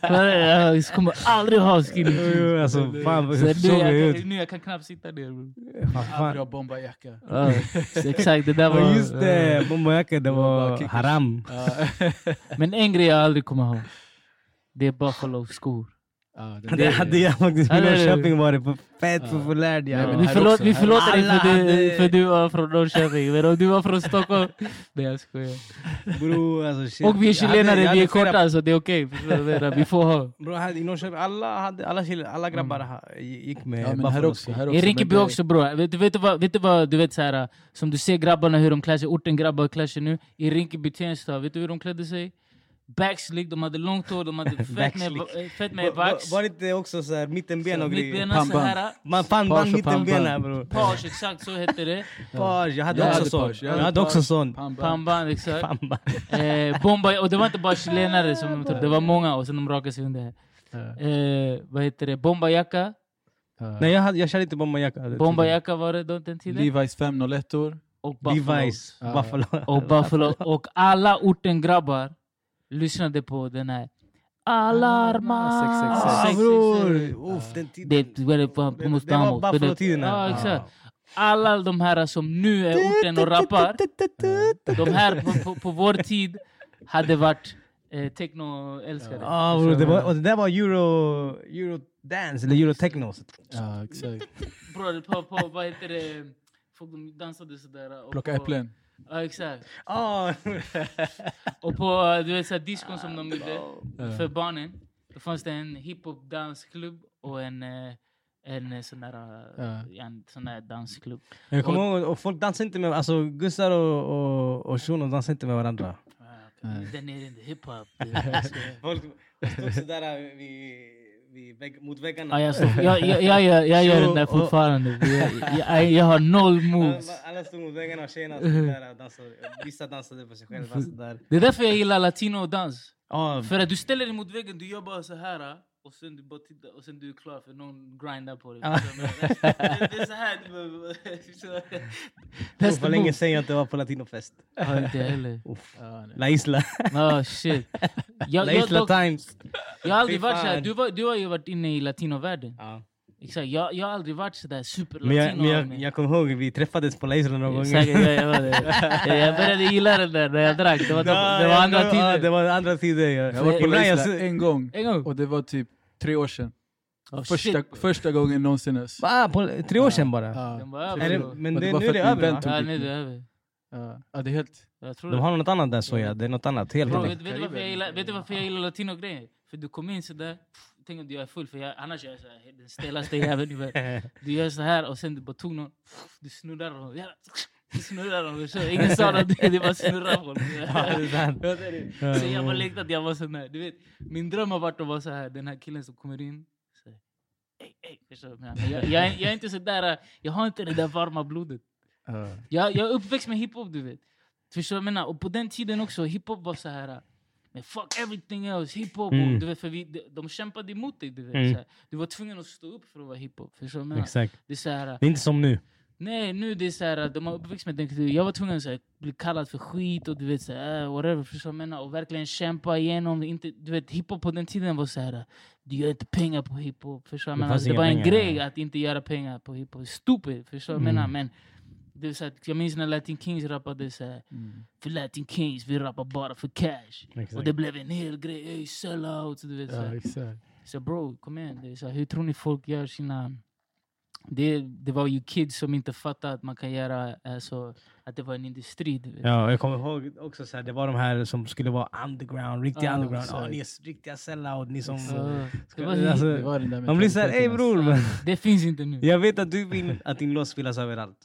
[laughs] jag kommer aldrig ha skinny [laughs] jeans. Alltså fan Så hur såg nu, jag ut? nu jag kan knappt sitta ner. bro. Fan, Aldrig ha bombajacka. Ja, exakt, det där var... just det, bombajacka det var haram. Men en grej jag aldrig kommer ihåg. Det är Buffalo-skor. Ja, Det hade jag faktiskt. Norrköping var det fett Ja. populärt. Nej, Ja. men Vi, här förlåt, också, vi här förlåter dig för du, för du var från Norrköping, men om du var från Stockholm... [laughs] Nej jag skojar. Bro, alltså, shit. Och vi är chilenare, vi är flera- korta så det är okej. Menar? Vi får ha. Bro, här i Norrköping, alla, hade, alla, chile- alla grabbar ha, gick med Ja, men här också. Här också I Rinkeby också bror. Vet, du- vet, vad, vet du vad, du vet såhär, som du ser grabbarna hur de klär sig, orten grabbar klär sig nu. I Rinkeby, Tensta, vet du hur de klädde sig? Backslick, de hade långt hår, de hade [laughs] fett med, eh, fett med Var, vax. var, var det inte också så här mittenben och grejer? Mittbena Pannband. såhär. Man pannband mittenbena bror. Page, exakt så hette det. [laughs] Page, jag hade Jag också sån. jag Jag hade också sån. Pannband. Exakt. [laughs] Eh, bomba, och det var inte bara chilenare som de trodde, det var många och sen de rakade sig under. Eh, vad heter det? Bombajacka. Ja. Nej jag, hade, jag körde inte bombajacka. Bombajacka var det då den tiden. Levi's 501 or Och Buffalo. Levi's. Buffalo. Och Buffalo. Och alla orten grabbar lyssnade på den här. Alarma! 666. Ah, bror! Uff, den tiden. Det var det på Det- Mos det var Damos. Buffalo-tiden, Ja, ja. exakt. Alla de här som nu är orten och rappar, de här på, på, på vår tid hade varit eh, techno-älskare. Ja det var, och det där var euro, euro dance eller euro techno. Ja, exakt. Bror, på, på vad heter det? Folk de dansade sådär. och Plocka äpplen. Ja, exakt. Ah. [laughs] Och på du vet, så här, diskon som de gjorde för barnen, då fanns det en hiphop dansklubb och en, eh, en eh, sån där, eh, Ja. en sån där dansklubb. Jag kommer ihåg, och folk dansar inte med, alltså Gustav och, och, och Shuno dansar inte med varandra. Nej. Den är inte hiphop. [laughs] Folk stod sådär vid, mot väggarna. Ja, jag, står, jag, jag, jag, [laughs] jag, jag gör den där Så, fortfarande. [laughs] Jag, jag, jag har noll moves. Alla, stod mot väggarna och tjejerna där dansade. Vissa dansade för sig själva. Sådär. Det är därför jag gillar latino-dans. Ja, För att du ställer dig mot väggen, du gör bara så här och sen du bara tittar och sen du är klar för någon grindar på dig. Det, det är så här. Du, behöver- så- det var länge sedan jag inte var på latinofest. Ja, inte jag heller. La Isla. Oh shit. Jag, La jag, Isla dock, Times. jag har aldrig varit så här, du, var, du har ju varit inne i latinovärlden. Ja. Exakt, jag, jag har aldrig varit sådär Men, super-latino. jag, men jag, mig. jag kommer ihåg, vi träffades på La Isla några gånger. Jag, jag, var det. jag började gilla den där när jag drack. Det var, det Ja, var ja, andra ja, tider. det var andra tider. Ja. Jag har varit på Ibland jag Isla ser- en gång En gång. och det var typ tre år sedan. Oh, Första, första gången någonsin. ens. Va? På tre år sedan bara? Ja. Var då. det, men det det, var nu är det över va? Ja, nu är det över. Ja. ja, det är helt... Jag tror De det. har något annat där soja, det är något annat. Helt Bro, vet, vet, du varför jag gillar, vet du varför jag gillar latino-grejer? För du kommer in sådär, pff, tänk om du är full, för jag, annars är jag såhär, den stelaste jäveln. [laughs] Du gör så här och sen du bara tog någon, du snurrar honom. Du snurrar honom. Så ingen sa något, det bara snurrar honom. Så jag bara lekte att jag var sån här. Du vet, min dröm har varit att vara så här, den här killen som kommer in. Så, ey, ey, jag, jag, jag är inte så där, jag har inte det där varma blodet. Ja. Jag, jag är uppväxt med hiphop, du vet. Förstår du vad jag menar? Och på den tiden också, hiphop var så här. Men fuck everything else, hiphop. Mm. Du vet, för vi, de, de kämpade emot dig. Du, vet, Mm. du var tvungen att stå upp för att vara hiphop. Förstår du? Exakt. Det är så här, Det är inte som nu. nej, nu det är så här, de har uppväxt med den kulturen. Jag var tvungen att bli kallad för skit och du vet, så här, whatever. Förstår du? Och verkligen kämpa igenom. Inte, du vet, hiphop på den tiden var så här. Du gör inte pengar på hiphop. Förstår du Det Det var en pengar, grej att inte göra pengar på hiphop. Stupid, förstår du Mm. Men det är så att, jag minns när Latin Kings rappade så här. Mm. För Latin Kings, vi rappar bara för cash. Och Exakt. det blev en hel grej, ey sellout. Du vet, så, Ja, här. exakt. så bro, kom igen. Det är så här, hur tror ni folk gör sina... Det, det var ju kids som inte fattade att man kan göra, alltså, att det var en industri. Ja, jag kommer ihåg också så här, det var de här som skulle vara underground, riktiga Ja, underground. Ja, ni är riktiga sellout, ni som... Så, Ska- det, var, alltså, Det var den där man blir såhär, ey bror, men det finns inte nu. jag vet att du vill att din låt spelas överallt.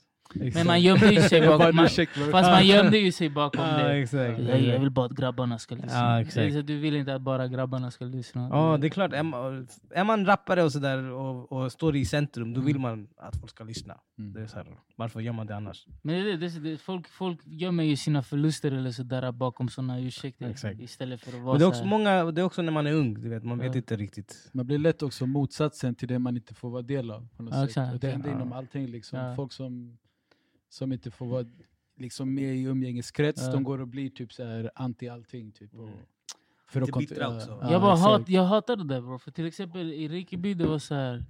Men man gömde ju sig bakom... Man, fast man gömde ju sig bakom Ja, det. exakt. Jag, jag vill bara att grabbarna ska lyssna. Är exakt. så du vill inte att bara grabbarna ska lyssna. Ja, det är klart. Är man, är man rappare och sådär och, och står i centrum, då vill man att folk ska lyssna. Mm. Det är så här, varför gör man det annars? Men det, det, det, folk, folk gömmer ju sina förluster eller sådär bakom såna ursäkter. Exakt. Istället för att vara Men det är så också, här- många, det är också när man är ung, du vet, man vet Ja. inte riktigt. Man blir lätt också motsatsen till det man inte får vara del av. På något Ja, sätt. det händer inom allting. Liksom. Folk som, som inte får vara liksom, med i umgängeskrets, Ja. de går och blir typ så här anti allting. Typ, och, Mm. för kont- bittra ja, också. ja, jag, bara hat, jag hatar det där bro. För till exempel i Rinkeby det var så här.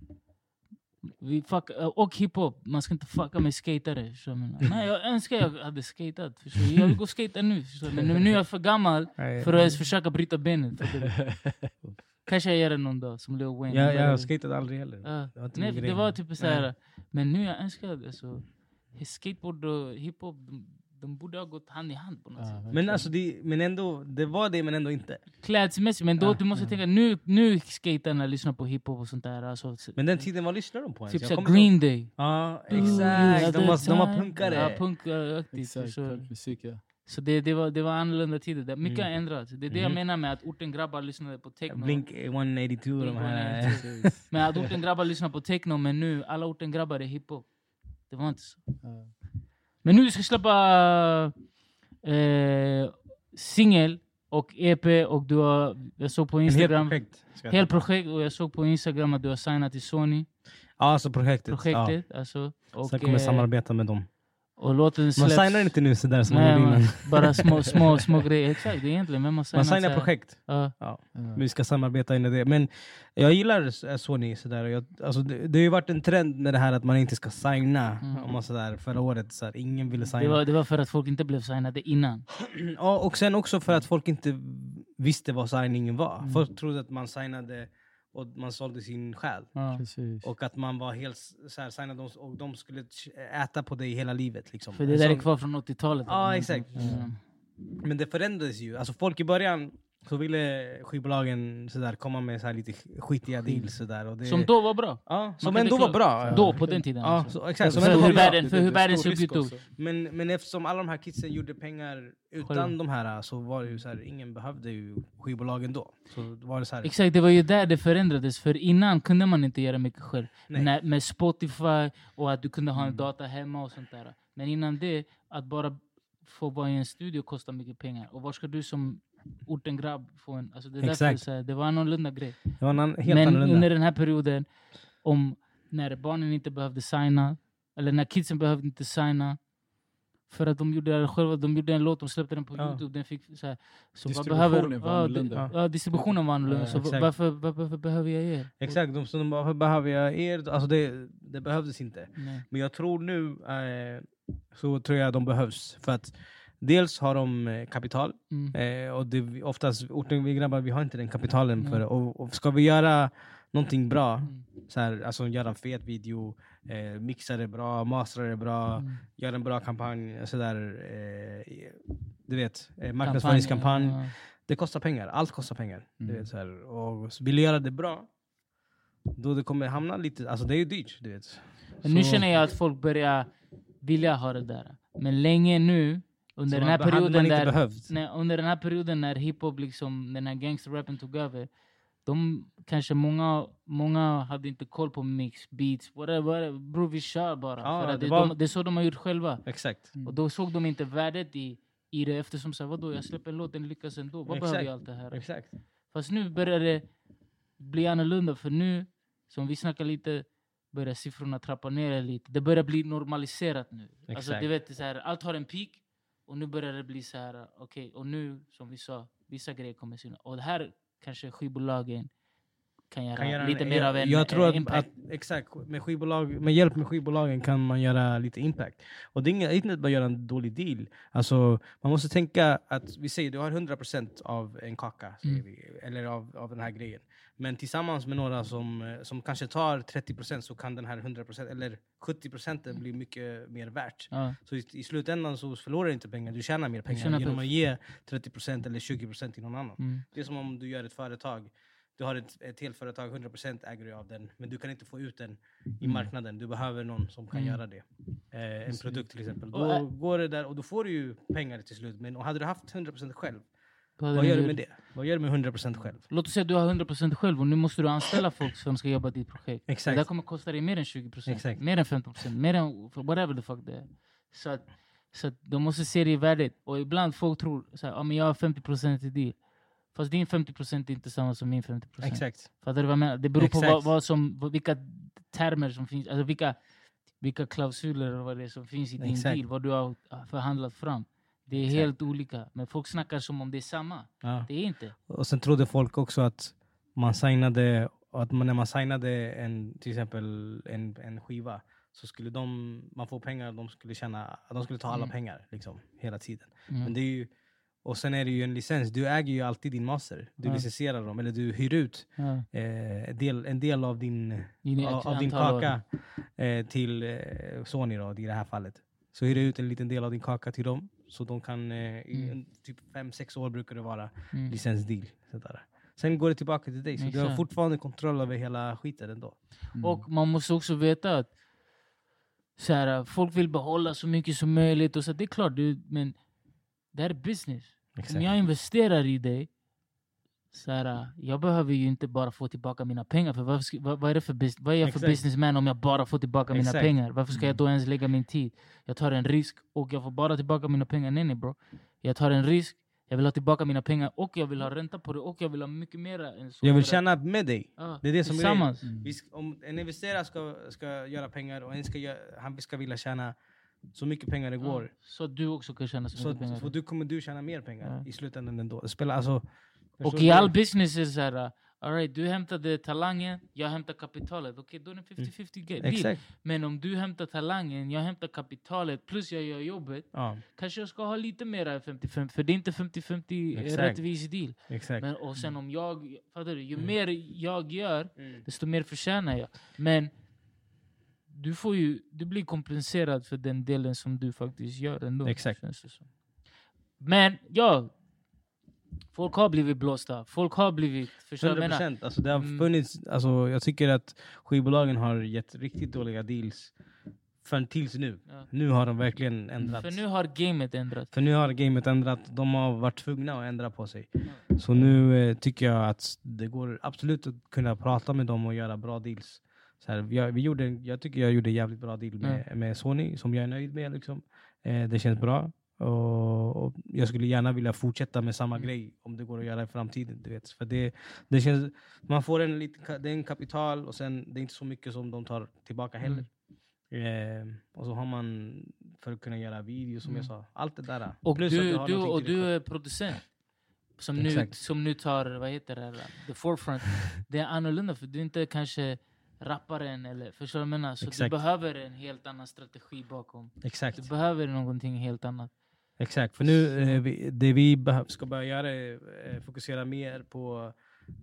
Vi fuck, och hiphop, man ska inte fucka med skatare. jag? Nej, jag önskar jag hade skatat. förstår? Jag vill gå och skata nu. förstår? Men nu, nu är jag för gammal [laughs] för att ens försöka bryta benet. Kanske jag gör det någon dag som Lil Wayne. Jag, eller- jag skejtade aldrig heller. Ja. Det var Nej, det typ så här. Men nu jag önskar alltså, skateboard och hiphop, de, de borde ha gått hand i hand på något Ja, sätt. Men alltså, det, men ändå, det var det men ändå inte. Klädselmässigt, men då Ja, du måste tänka nu, nu skaterna lyssnar på hiphop och sånt där. Alltså, Men den tiden, vad lyssnade de på ens? typ Jag såhär Green Day. Ja, Mm, exakt. De var, de var Ja, punkare. punkaktigt. Exakt, Så, musik ja. så det, det, var, det var annorlunda tider. Det- Mycket Mm. har ändrats. Det är det jag Mhm. menar med att orten grabbar lyssnade på techno. Blink 182 de Blink här. 182. Men att orten grabbar lyssnar på techno, men nu alla orten grabbar är hiphop. Det var inte så. Ja. Men nu du ska släppa eh, singel och EP och du har, jag såg på En helt Instagram, projekt. helt projekt och jag såg på Instagram att du har signat till Sony, Ja, alltså projektet. projektet. Alltså, Ja. och, Sen kommer jag eh, samarbeta med dem. Och låten Man släpps. signar inte nu sådär som man gjorde man, innan. bara små, [laughs] små, små grejer. Exakt, egentligen. Men man signar, Man signar projekt. Ja. Ja. Vi ska samarbeta in i det. Men jag gillar Sony. Sådär. Jag, alltså, det, det har ju varit en trend med det här att man inte ska signa. Mm. Om man sådär, förra året, sådär, ingen ville signa. Det, var, det var för att folk inte blev signade innan. [clears throat] Ja, och sen också för att folk inte visste vad signingen var. Mm. Folk trodde att man signade och man sålde sin själ. Ja. Och att man var helt så här, signad och- de skulle äta på dig hela livet. Liksom. För det där är sån- kvar från 80-talet. Ja, exakt. Ja. Men det förändrades ju. Alltså folk i början så ville skivbolagen så där, komma med så här lite skitiga deals. Så där, och det, Som då var bra. Ja, som ändå var bra. Då, på den tiden. Ja, alltså. så, exakt. Som För ändå hur världen- för hur världen såg ut då. Men, men eftersom alla de här kidsen gjorde pengar utan Själv. de här så var det ju så här, ingen behövde ju skivbolagen då. Så var det så här, Exakt, det var ju där det förändrades. För innan kunde man inte göra mycket själv. Nej. När, med Spotify och att du kunde ha en Mm. data hemma och sånt där. Men innan det, att bara få vara i en studio kostar mycket pengar. Och var ska du som ortengrabb få en... Alltså det, Exakt. så här, det var en annorlunda grej. det var en an- helt Men annorlunda. under den här perioden, om när barnen inte behövde signa, eller när kidsen behövde inte signa, för att de gjorde det själva, de gjorde en låt, de släppte den på Ja. Youtube, den fick så här, så Distributionen behöver, var ja, annorlunda. di- ja, distributionen var annorlunda, Ja, så exakt. varför, varför, varför behöver jag er? Exakt, de, så de "Varför behöver jag er? Alltså det, det behövdes inte. Nej. Men jag tror nu eh, så tror jag de behövs. För att dels har de eh, kapital. Mm. Eh, och det, oftast, orten, vi grabbar, vi har inte den kapitalen Mm. för. Och, och ska vi göra någonting bra, Mm. så här, alltså göra en fet video, eh, mixa det bra, mastra det bra, Mm. göra en bra kampanj, sådär, eh, du vet, eh, marknadsföringskampanj. Ja. Det kostar pengar, allt kostar pengar. Du Mm. vet, så här, och så vill du göra det bra, då det kommer hamna lite, alltså det är ju dyrt. Du vet. Men nu Så- känner jag att folk börjar vilja ha det där. Men länge nu, under den här perioden där när, under den här perioden när hiphop, liksom, den här gangsterrappen tog över, de kanske många, många hade inte koll på mix, beats, whatever. Bror vi kör bara. Att det det, var- de, det är så de har gjort själva. Exakt. Och då såg de inte värdet i, i det eftersom så här, vadå, jag släpper en låt, den lyckas ändå. Vad Exakt. behöver jag allt det här? Exakt. Fast nu börjar det bli annorlunda för nu, som vi snackar lite, börjar siffrorna trappa ner lite. Det börjar bli normaliserat nu. Alltså, Exakt. du vet, så här, allt har en peak och nu börjar det bli så här, okej, och nu som vi sa, vissa grejer kommer synas. Och det här kanske skivbolagen kan göra, Kan göra lite en- mer av en jag tror eh, att, impact. att exakt, med, skivbolag, med hjälp med skivbolagen kan man göra lite impact. Och det är inget- inte att bara göra en dålig deal. Alltså, man måste tänka att, vi säger du har 100% av en kaka, Mm. vi, eller av, av den här grejen. Men tillsammans med några som, eh, som kanske tar 30% så kan den här 100% eller 70% bli mycket mer värt. ja. Så i, i slutändan så förlorar du inte pengar, du tjänar mer pengar tjänar genom att ge 30% eller 20% till någon annan. mm. Det är som om du gör ett företag. Du har ett, ett helt företag, 100% äger du av den. Men du kan inte få ut den i marknaden. Du behöver någon som kan Mm. göra det. Eh, en produkt till exempel. Då ä- går det där och då får du ju pengar till slut. Men hade du haft 100% själv, vad gör du med det? Vad gör du med 100% själv? Låt oss säga att du har 100% själv och nu måste du anställa folk som ska jobba ditt projekt. Exakt. Det där kommer kosta dig mer än 20%, Exakt. mer än 15%, mer än whatever the fuck det är. Så att, så att de måste se det i värdet. Och ibland folk tror så här, ah, men jag har 50% i deal. Fast din 50% är inte samma som min 50%. Exakt. Fattar du vad jag menar? Det beror på Exakt. vad, vad som, vilka termer som finns, alltså vilka, vilka klausuler och vad det är som finns i din Exakt. deal, vad du har förhandlat fram. Det är Exakt. helt olika. Men folk snackar som om det är samma. Ja. Det är inte. Och sen trodde folk också att man signade, att man, när man signade en, till exempel en, en skiva så skulle de, man få pengar, de skulle känna, de skulle ta alla Mm. pengar liksom, hela tiden. Mm. Men det är ju, och sen är det ju en licens, du äger ju alltid din master. Du Ja. licensierar dem, eller du hyr ut Ja. eh, en, del, en del av din, av, av din kaka eh, till eh, Sony då, i det här fallet. Så hyr du ut en liten del av din kaka till dem, så de kan, eh, i Mm. en, typ fem sex år brukar det vara Mm. licensdeal. Sådär. Sen går det tillbaka till dig, så du har Exakt. fortfarande kontroll över hela skiten ändå. Mm. Och man måste också veta att så här, folk vill behålla så mycket som möjligt. Och så, det är klart, du, men det här är business. Om jag investerar i dig, så här, jag behöver ju inte bara få tillbaka mina pengar. För ska, vad, vad är det för, vad är jag för Exakt. businessman om jag bara får tillbaka mina Exakt. pengar? Varför ska jag Mm. då ens lägga min tid? Jag tar en risk och jag får bara tillbaka mina pengar. Nej nej bro. Jag tar en risk, jag vill ha tillbaka mina pengar och jag vill ha ränta på det och jag vill ha mycket mer än så. Jag vill tjäna med dig. ja, Det är det som är tillsammans. Vi ska, om en investerare ska, ska göra pengar och en ska, han ska vilja tjäna så mycket pengar det går. Ja, så att du också kan tjäna så Så, mycket pengar. så du kommer du tjäna mer pengar Ja. i slutändan ändå. Det spelar, alltså, Och i all business är det så här, Alright, du hämtade talangen, jag hämtar kapitalet. Okej, då är det en 50-50 deal. Exakt. Men om du hämtar talangen, jag hämtar kapitalet, plus jag gör jobbet. Ja, Kanske jag ska ha lite mer än 50-50, för det är inte 50-50 Exakt. rättvis deal. exakt. Men, och sen om jag, fattar du? Ju Mm. mer jag gör, Mm. desto mer förtjänar jag. Men du, får ju, du blir kompenserad för den delen som du faktiskt gör ändå. Exakt. Men ja, folk har blivit blåsta. Folk har blivit... Förstår du vad jag menar? 100%. Alltså, det har Mm. funnits, alltså, jag tycker att skivbolagen har gett riktigt dåliga deals förrän tills nu. Ja. Nu har de verkligen ändrat. För nu har gamet ändrats. För nu har gamet ändrat, de har varit tvungna att ändra på sig. Så nu eh, tycker jag att det går absolut att kunna prata med dem och göra bra deals. Så här, jag, vi gjorde, jag tycker jag gjorde en jävligt bra deal med, med Sony som jag är nöjd med. Liksom. Eh, det känns bra. Och, och jag skulle gärna vilja fortsätta med samma Mm. grej om det går att göra i framtiden. Du vet. För det, det känns, man får en liten, det är en kapital och sen det är inte så mycket som de tar tillbaka heller. Eh, och så har man för att kunna göra videos som jag Mm. sa. Allt det där. Och Plus du, du, och du är producent. Som nu, Exakt. som nu tar, vad heter det, the forefront. [laughs] Det är annorlunda för du är inte kanske rapparen eller, förstår du vad jag menar? Så du Exakt. behöver en helt annan strategi bakom. Exakt. Du behöver någonting helt annat. Exakt, för nu eh, det vi ska börja göra är eh, fokusera mer på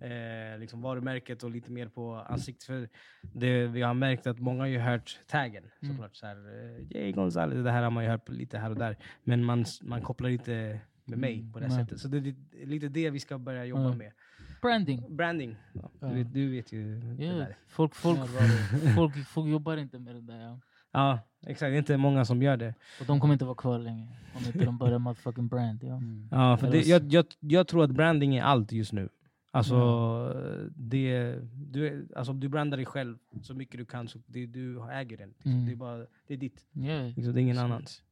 eh, liksom varumärket och lite mer på ansiktet. För det, vi har märkt att många har ju hört taggen Mm. såklart. Så här, eh, Jay Gonzales, det här har man ju hört lite här och där. Men man, man kopplar inte med mig på det Nej. sättet. Så det är lite- lite det vi ska börja jobba Mm. med. Branding. Branding. Ja, Ja. Du, vet, du vet ju det Yeah. där. Folk, folk, folk, folk jobbar inte med det där. Ja. Ja, exakt. Det är inte många som gör det. Och de kommer inte vara kvar länge. Om inte de börjar motherfucking brand. Ja. Mm. Ja, för det, så- jag, jag, jag tror att branding är allt just nu. Alltså, det, du, är- alltså om du brandar dig själv så mycket du kan, så det, du äger den. Liksom. Mm. Det, är bara, det är ditt. Yeah. Liksom, det är ingen annans.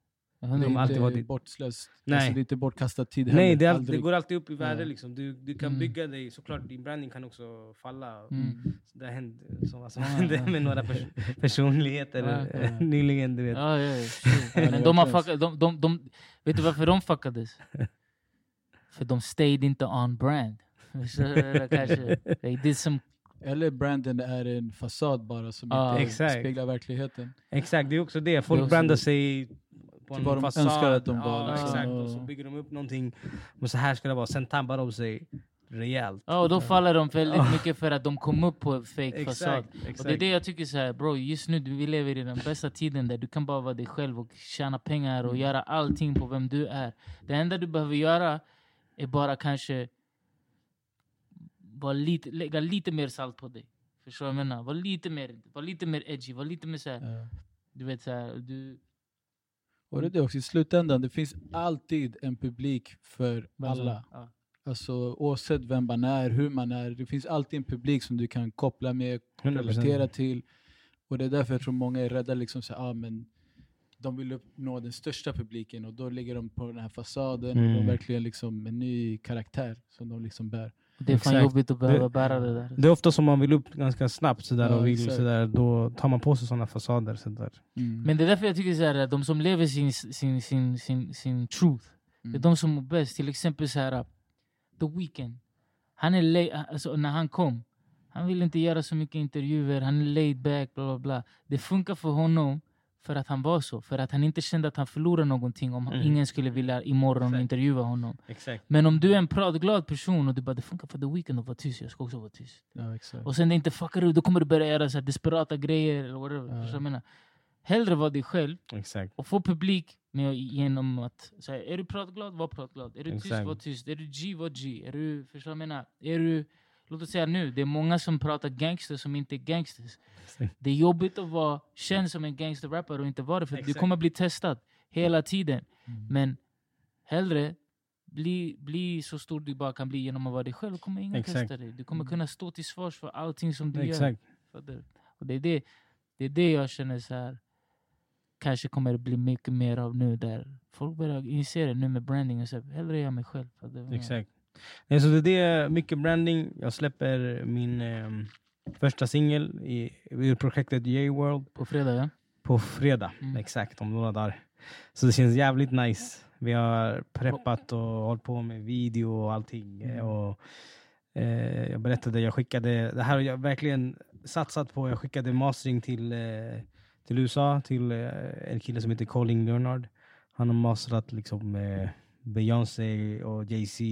Det hundra- De har alltid är ditt. bortslöst. Nej. Alltså, det är inte bortkastad tid Nej, heller. det, är all, det går alltid upp i värde. Ja. Liksom. Du, du kan Mm. bygga dig, såklart din branding kan också falla. Mm. Det har hänt som alltså, Ja, hände ja. med några pers [laughs] personligheter Ja, ja. [laughs] nyligen. Du vet. Ja, ja, [laughs] Men de har fuckat, de, de, de, vet du varför de fuckades? För de stayed inte on brand. Det kanske, they did some, Eller branden är en fasad bara som Ja. inte Exakt. speglar verkligheten. Exakt, det är också det. Folk Det är brandar det. sig på Till en fasad. önskar att de var, Ja, liksom. exakt. Och så bygger de upp någonting. Men så här ska det vara. Sen tabbar de sig rejält. ja, och då faller de väldigt mycket för att de kom upp på en fake fasad. Exakt, Och det är det jag tycker så här, bro, just nu vi lever i den bästa tiden där du kan bara vara dig själv och tjäna pengar och Mm. göra allting på vem du är. Det enda du behöver göra är bara kanske vara lite, lägga lite mer salt på dig. Förstår du vad jag menar? Var lite mer, var lite mer edgy, var lite mer så här, Ja. du vet så här, du... Och det är det också, i slutändan, det finns alltid en publik för alla. Ja. Alltså oavsett vem man är, hur man är. Det finns alltid en publik som du kan koppla med, 100%. relatera till. Och det är därför jag tror många är rädda. Liksom, så, ah, men de vill uppnå den största publiken och då ligger de på den här fasaden. Och Mm. de verkligen liksom en ny karaktär som de liksom bär. Det är fan Exakt. jobbigt att behöva Det- bära det där. Det är ofta som man vill upp ganska snabbt sådär, Ja, och vill, sådär, då tar man på sig sådana fasader. Sådär. Mm. Men det är därför jag tycker så här, de som lever sin, sin, sin, sin, sin truth, det är Mm. de som mår bäst. Till exempel så här, The Weeknd. Han är lay, alltså, när han kom, han vill inte göra så mycket intervjuer, han är laid back, bla bla bla. Det funkar för honom för att han var så. För att han inte kände att han förlorade någonting om Mm. ingen skulle vilja imorgon Exakt. intervjua honom. Exakt. Men om du är en pratglad person och du bara det funkar för The Weeknd att vara tyst, jag ska också vara tyst. Ja. Och sen det inte fuckar ur, då kommer du börja göra så desperata grejer eller whatever. Ja. Vad jag menar? Hellre vara dig själv Exakt. och få publik med, genom att säga är du pratglad, var pratglad. Är du tyst, var tyst. Är du G, var G. Är du, förstår jag menar? Är du, låt oss säga nu, det är många som pratar gangster som inte är gangsters. Det är jobbigt att vara känd som en gangsterrappare och inte vara det, för du kommer bli testad hela tiden. Mm. Men hellre bli, bli så stor du bara kan bli genom att vara dig själv. kommer ingen Exakt. testa dig. Du kommer kunna stå till svars för allting som du gör. Exakt. Du? Och det är det, det är det jag känner så här. kanske kommer det bli mycket mer av nu där folk börjar inse det nu med branding och så här, hellre jag mig själv. Exakt. Nej, så det är mycket branding. Jag släpper min ehm, första singel i, i projektet J-World På fredag ja. på fredag. Mm. Exakt, om några dagar. Så det känns jävligt nice. Vi har preppat och hållit på med video och allting. Mm. Och, Eh, jag berättade, jag skickade, det här har jag verkligen satsat på. Jag skickade mastering till, eh, till USA, till eh, en kille som heter Colin Leonard. Han har masterat liksom eh, Beyoncé och Jay-Z,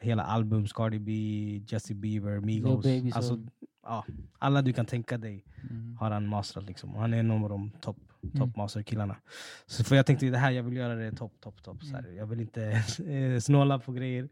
hela album, Cardi B, Justin Bieber, Migos. Baby, så. alltså, ja, alla du kan tänka dig Mm. har han masterat. Liksom. Han är en av de topp Mm. top masterkillarna. Så för jag tänkte det här, jag vill göra det topp, topp, topp. Mm. Jag vill inte [laughs] eh, snåla på grejer.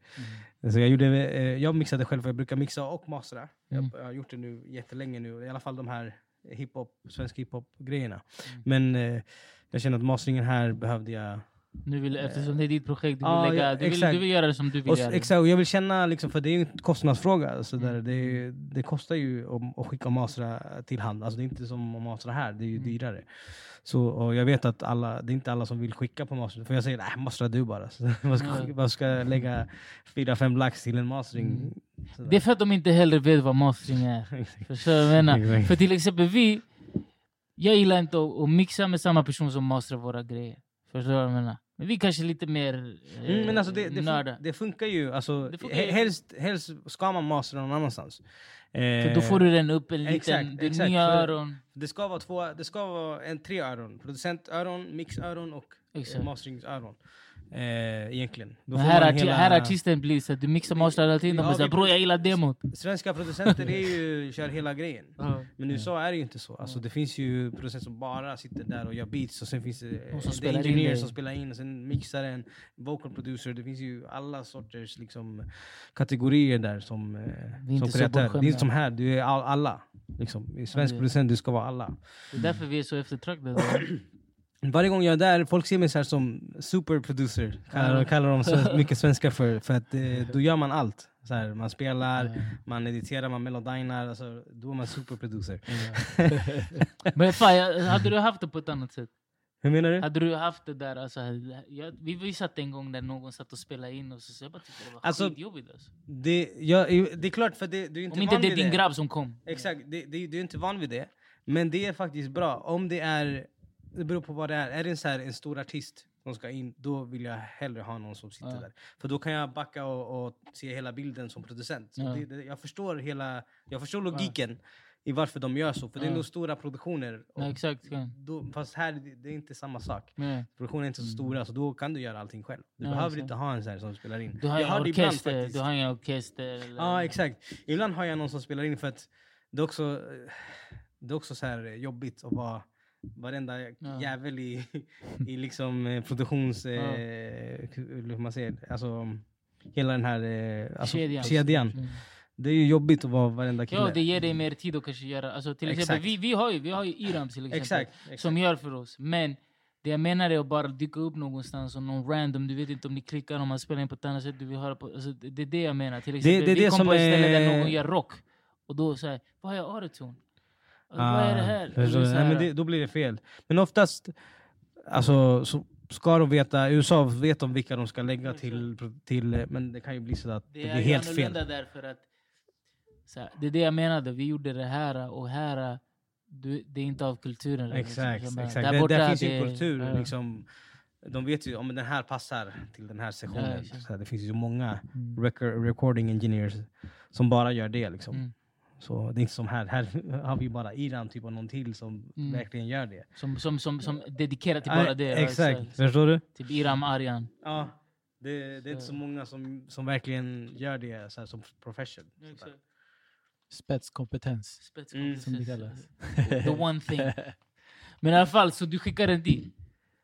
Så jag, gjorde, eh, jag mixade själv, för jag brukar mixa och mastera. Mm. Jag, jag har gjort det nu jättelänge nu, i alla fall de här hiphop, svensk hiphop-grejerna. Mm. Men eh, jag känner att masteringen här behövde jag... Nu vill, eftersom det är ditt projekt, du vill, Ja, lägga, du vill, du vill göra det som du vill Och, göra. exakt, och jag vill känna, liksom, för det är ju en kostnadsfråga. Så där, Mm. det, det kostar ju att, att skicka och mastra till hand. Alltså, det är inte som att mastra här, det är ju Mm. dyrare. Så, och jag vet att alla, det är inte alla som vill skicka på master. För jag säger nej, mastra du bara. [laughs] Så, vad, ska, Ja. vad ska lägga 4-5 lax till en mastering? Mm. Sådär. Det är för att de inte heller vet vad mastering är. [laughs] Förstår du menar? [laughs] För till exempel vi, jag gillar inte att, att mixa med samma person som masterar våra grejer. Förstår du vad jag menar? Men vi kanske är lite mer eh, Mm, men alltså det, det, fun- det funkar ju. Alltså, Det funkar ju. helst, helst ska man mastra någon annanstans. För då får du den upp en liten, exakt, det exakt, nya öron. Det ska vara, två, det ska vara en, tre öron. Producentöron, mixöron och Exakt. eh, masteringsöron. Eh, egentligen. Då här, arti- hela- här artisten blir så att du mixar mastrar hela tiden. Ja, Ja, vi- säger bror jag gillar demot. Svenska producenter är ju, kör hela grejen. Men i USA är det ju inte så. Alltså, det finns ju producenter som bara sitter där och gör beats och sen finns det Och som som spelar in engineer det. som spelar in och sen mixaren, vocal producer. Det finns ju alla sorters liksom, kategorier där som, eh, som kreatör. Det är inte som här, du är all, alla. Liksom. I svensk det- producent, du ska vara alla. Det är därför vi är så eftertraktade. [clears throat] Varje gång jag är där, folk ser mig så som superproducer. Kallar, kallar de [laughs] mycket svenskar för. För att eh, då gör man allt. Så här, man spelar, man editerar, man melodinar. Alltså, då är man superproducer. [laughs] Men fan, jag- hade du haft det på ett annat sätt? Hur menar du? Hade du haft det där, alltså, jag, vi, vi satt en gång där någon satt och spelade in och så, så jag bara tyckte det var Alltså, skitjobbigt. Alltså. Det, ja, det är klart, för det, du är inte Om inte van det är din det. grabb som kom. Exakt, det, det, du är inte van vid det. Men det är faktiskt bra. Om det är, det beror på vad det är. Är det en, så här, en stor artist som ska in, då vill jag hellre ha någon som sitter Ja. där. För då kan jag backa och, och se hela bilden som producent. Ja. det, det, jag, förstår hela, jag förstår logiken i varför de gör så. För det är Ja. nog stora produktioner. Ja, exakt. Ja. då, fast här det, det är inte samma sak. Produktionen är inte så stora, så då kan du göra allting själv. Du Ja, behöver exakt. inte ha en sån som spelar in. Du har Jag ibland orkester, faktiskt. du har en orkester. Eller, Ja, exakt. Ibland har jag någon som spelar in för att det är också, det är också så här jobbigt att vara varenda Ja. jävel i, [laughs] i liksom eh, produktions... Eh, hur man säger, alltså hela den här eh, alltså, Kedjan. kedjan. Mm. Det är ju jobbigt att vara varenda kille. Ja, det ger dig mer tid att kanske göra... Alltså, till exempel, Exakt. vi, vi har ju, vi har ju Iram till exempel. exakt. exakt. som gör för oss. Men det jag menar är att bara dyka upp någonstans och någon random, du vet inte om ni klickar, om man spelar in på ett annat sätt, du vill höra på. Alltså, det, det är det jag menar. Till exempel, det är vi det kom som på ett ställe där är- någon gör rock. Och då säger vad är autotune? Ah, vad är det här? det är så Nej, men det, då blir det fel. Men oftast, alltså, så ska de veta, USA vet de vilka de ska lägga till, till men det kan ju bli så att det, Det är blir helt fel. därför att här, det är det jag menade, vi gjorde det här och här du, det är inte av kulturen. liksom. Exakt, menar, exakt. Där borta, där finns ju kultur. ja. Liksom, de vet ju om den här passar till den här Ja, sessionen. exakt. så här, det finns ju många Mm. record, recording engineers som bara gör det. Liksom. Mm. Så det är inte som här. Här [laughs] har vi bara Iran typ, och någon till som Mm. verkligen gör det. Som, som, som, som dedikerar till bara det. ja, exakt. Förstår du? Typ Iram Aryan. Ja. Det, det är inte så många som, som verkligen gör det så här, som profession. Spetskompetens. Spetskompetens. Som det kallas. The one thing. [laughs] Men i alla fall, så du skickar en dit.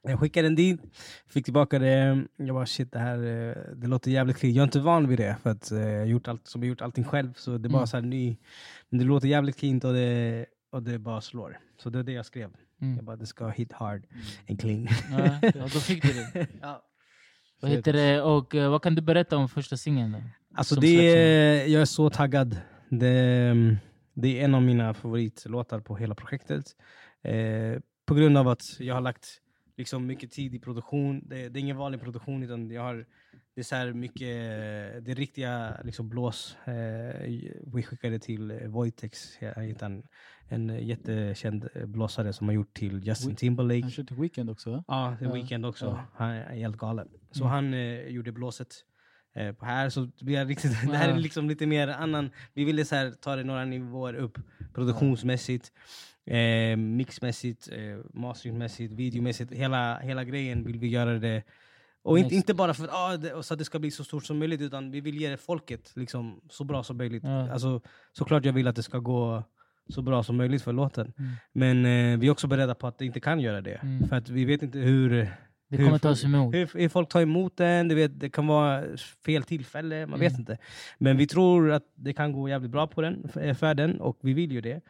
Jag skickade den dit, fick tillbaka det. Jag bara shit, det här eh, det låter jävligt clean. Jag är inte van vid det, för att eh, jag har gjort allt, som jag gjort allting själv. Så det är bara Mm. så här ny. Men det låter jävligt cleant och det, och det bara slår. Så det är det jag skrev. Mm. Jag bara, det ska hit hard and clean. Ja, då fick du det. [laughs] ja. Vad heter det? Och eh, vad kan du berätta om första singeln? Alltså det är, jag är så taggad. Det, det är en av mina favoritlåtar på hela projektet. Eh, på grund av att jag har lagt liksom mycket tid i produktion. Det, det är ingen vanlig produktion utan jag har det är så här mycket, det är riktiga liksom blås. Eh, vi skickade till Voitex, en, en jättekänd blåsare som har gjort till Justin Timberlake. Han körde Weekend också va? Ja, The Ja. Weeknd också. Ja. Han är helt galen. Så Mm. han eh, gjorde blåset. eh, på här. Så vi har riktigt, det här är liksom lite mer annan, vi ville så här, ta det några nivåer upp produktionsmässigt. Eh, mixmässigt, eh, masteringmässigt, videomässigt, hela, hela grejen vill vi göra det och inte, inte bara för att, ah, det, så att det ska bli så stort som möjligt, utan vi vill ge det folket liksom, så bra som möjligt. Ja. Alltså, såklart jag vill att det ska gå så bra som möjligt för låten. Mm. Men eh, vi är också beredda på att det inte kan göra det. Mm. För att vi vet inte hur, Det hur, kommer tas emot. hur, hur folk tar emot den. Du vet, det kan vara fel tillfälle, man vet Mm. inte. Men vi tror att det kan gå jävligt bra på den, för, för den, och vi vill ju det.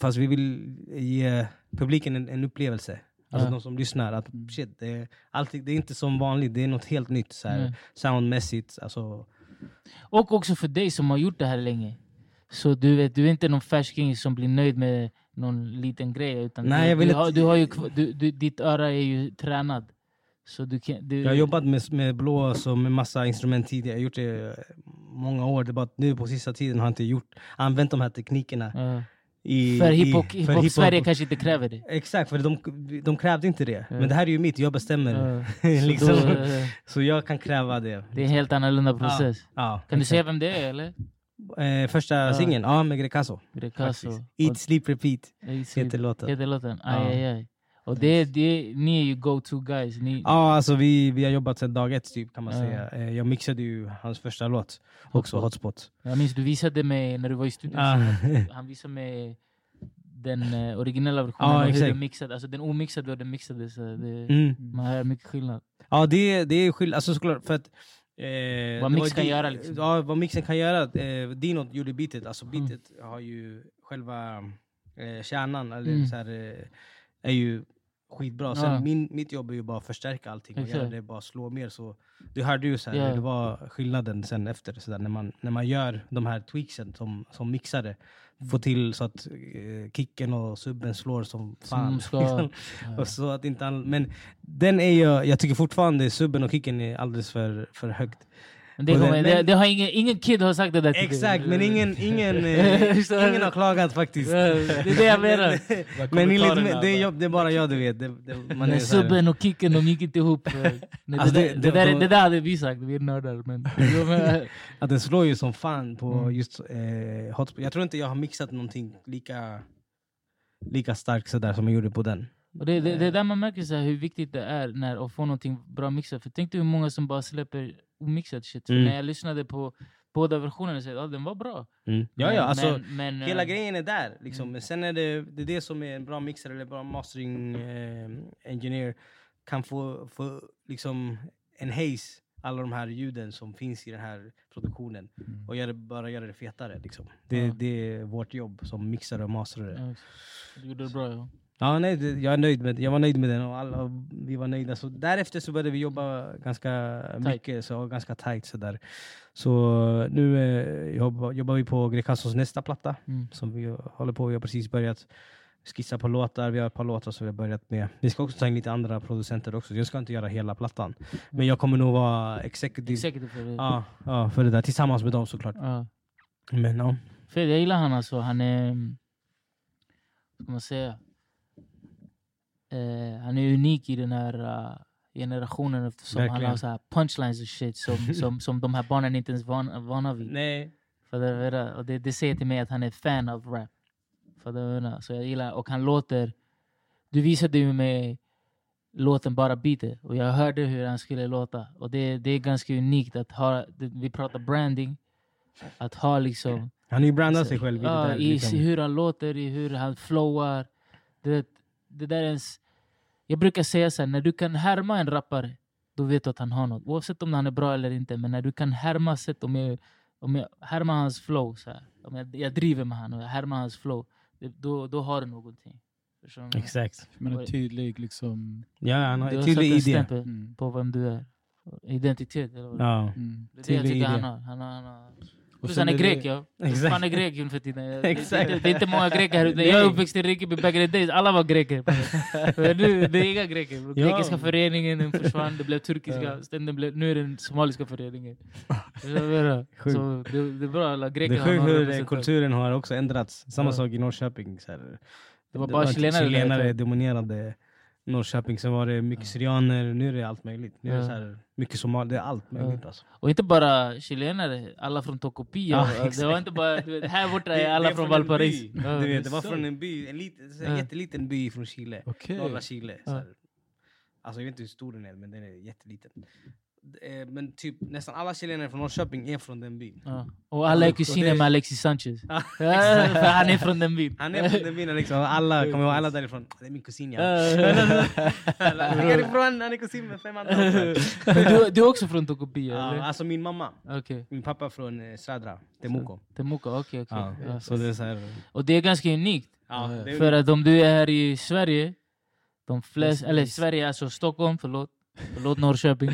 Fast vi vill ge publiken en, en upplevelse. Alltså de som lyssnar, att Mm. shit, det är, alltid, det är inte som vanligt, det är något helt nytt så här, Mm. soundmässigt. Alltså, Och också för dig som har gjort det här länge. Så du vet, du är inte någon färsking som blir nöjd med någon liten grej. Utan Nej, du, jag vill du, har, du har ju, du, du, ditt öra är ju tränad. Så du kan, du, jag har jobbat med, med blås och med massa instrument tidigare, jag har gjort det många år. Det är bara att nu på sista tiden har jag inte gjort, använt de här teknikerna. Ja. I, för hiphop, hiphop hiphop. Sverige kanske inte kräver det. Exakt, för de, de krävde inte det. Ja. Men det här är ju mitt, jag bestämmer. Ja. [laughs] Så liksom. då, eh, Så jag kan kräva det. det är en helt annorlunda process. Ja, Kan du säga vem det är eller? Eh, första Ja. singeln, ja med Grecaso. Grecaso. Eat, sleep, repeat Och- heter låten. Heter låten? Ja. Aj, aj, aj. Och det, det, ni är ju go-to guys. Ni, Ja, alltså vi, vi har jobbat sedan dag ett typ kan man Ja. säga. Eh, jag mixade ju hans första låt, också Hotspot. Jag minns du visade mig när du var i studion. Ja. [laughs] Han visade mig den eh, originella versionen Ja, och hur den mixade. Alltså den omixade och den mixade. Så det, Mm. Man hör mycket skillnad. Ja, det, det är skillnad. Alltså såklart, för att... Eh, Vad var mix kan göra, liksom. Ja, vad mixen kan göra. Eh, Dino gjorde beatet. Alltså Mm. beatet har ju själva eh, kärnan, eller Mm. så här, eh, är ju skitbra. Sen Ja. min, mitt jobb är ju bara att förstärka allting och Exakt. göra det bara slå mer. Så du hörde ju så här, Ja. det var skillnaden sen efter. Så där, när, man, när man gör de här tweaksen som, som mixare. Få till så att eh, kicken och subben slår som fan. Som. [laughs] Och så att inte all, men den är ju, jag tycker fortfarande subben och kicken är alldeles för, för högt. Det, kommer, den- det, det har ingen, ingen kid har sagt det där till Exakt, men ingen, ingen, [laughs] eh, ingen har klagat faktiskt. Det är det jag menar. Men enligt, mig- det, är, bara. jag- det är bara jag du vet. Det, det, man Men är subben och kicken de gick inte ihop. Nej, Alltså, det, det- där- det, det- där, de- det där hade vi sagt, vi är nördar. Men, Att [laughs] den slår ju som fan på Mm. just eh, hotspot. Jag tror inte jag har mixat någonting lika, lika starkt sådär som jag gjorde på den. och det, det, det är där man märker så här, hur viktigt det är när, att få någonting bra mixat. För tänk dig hur många som bara släpper omixat shit. Mm. när jag lyssnade på båda versionerna så ja, den var bra. Ja, Men- ja, alltså, men, men, hela eh, grejen är där. Liksom. Mm. Men sen är det, det är det som är en bra mixer eller bra mastering eh, engineer kan få, få liksom en haze alla de här ljuden som finns i den här produktionen Mm. och göra, bara göra det fetare. Liksom. Det, Ja. det är vårt jobb som mixare och masterare. Ja, du gjorde det bra ja. Ja, nej, jag, är nöjd med, jag var nöjd med den och alla, vi var nöjda. Så därefter så började vi jobba ganska mycket, så, ganska tight. Så, där. så nu eh, jobbar, jobbar vi på Grecasos nästa platta Mm. som vi håller på Vi har precis börjat skissa på låtar. Vi har ett par låtar som vi har börjat med. Vi ska också ta in lite andra producenter också. Jag ska inte göra hela plattan. Men jag kommer nog vara executive Executive för det. ja, ja, för det där. Tillsammans med dem såklart. Ja. Men ja. För jag gillar han alltså. Han är... Vad ska man säga? Eh, han är unik i den här uh, generationen eftersom han Verkligen. har så här punchlines och shit som, [laughs] som, som de här barnen inte ens van, vana vid. Nej. För det, och det, det säger till mig att han är fan av rap. För det, så jag gillar, och han låter... Du visade ju mig låten Bara beatet och jag hörde hur han skulle låta. Och det, det är ganska unikt att ha, vi pratar branding, att ha liksom... Han har ju brandat sig själv ja, i liksom. hur han låter, i hur han flowar. Det, det där är ens, jag brukar säga så här, när du kan härma en rappare, då vet du att han har något. Oavsett om han är bra eller inte. Men när du kan härma sätt, om jag, om jag härmar hans flow, så här, om jag, jag driver med honom och jag härmar hans flow, det, då, då har du någonting. Du? Exakt. Men en tydlig liksom... Ja, han har en tydlig idé. Mm. på vem du är. Identitet. Eller vad? Ja. Mm. Det är det jag tycker han idé. har. Han har, han har. Och Plus han är grek ja. Exakt. Han är grek nu för tiden. Det, det, Exakt. det, det är inte många greker här ute. Jag är uppväxt i Rinkeby back in the days. Alla var greker. Men nu det är inga greker. Grekiska föreningen den försvann. Det blev turkiska. Det blev, nu är det den somaliska föreningen. [laughs] Så det, det är bra. Alla greker Det är sjukt hur kulturen har också ändrats. Samma Ja. sak i Norrköping. Så här. Det var bara chilenare chilenare dominerade Norrköping, sen var det mycket syrianer, nu är det allt möjligt. Nu är det så här, mycket somalier, det är allt möjligt alltså. Och inte bara chilenare, alla från Tocopilla. Ja, det var inte bara, vet, här borta är alla det från en Valparaiso. Ja. Du vet, det var från en by, en, lit, Ja. jätteliten by från Chile. Okej. Norra Chile. Så här. Alltså jag vet inte hur stor den är, men den är jätteliten. Eh, Men typ nästan alla chilenare från Norrköping är från den byn. Ja. Och alla är kusiner med Alexis Sanchez. [laughs] För han är från den byn. Han är från den byn liksom, alla [laughs] kommer ihåg alla därifrån. Det är min kusin ja. Härifrån, [laughs] han är kusin med fem andra. Du, du är också från Tocopilla Ja, eller? alltså min mamma, Okej. min pappa är från eh, Stradra, Temuco. Temuco, okej okej. Ja, Ja. så det är så här, Och det är ganska unikt. ja, är För att om du är här i Sverige, de flesta, eller Sverige, alltså Stockholm, förlåt. Förlåt Norrköping.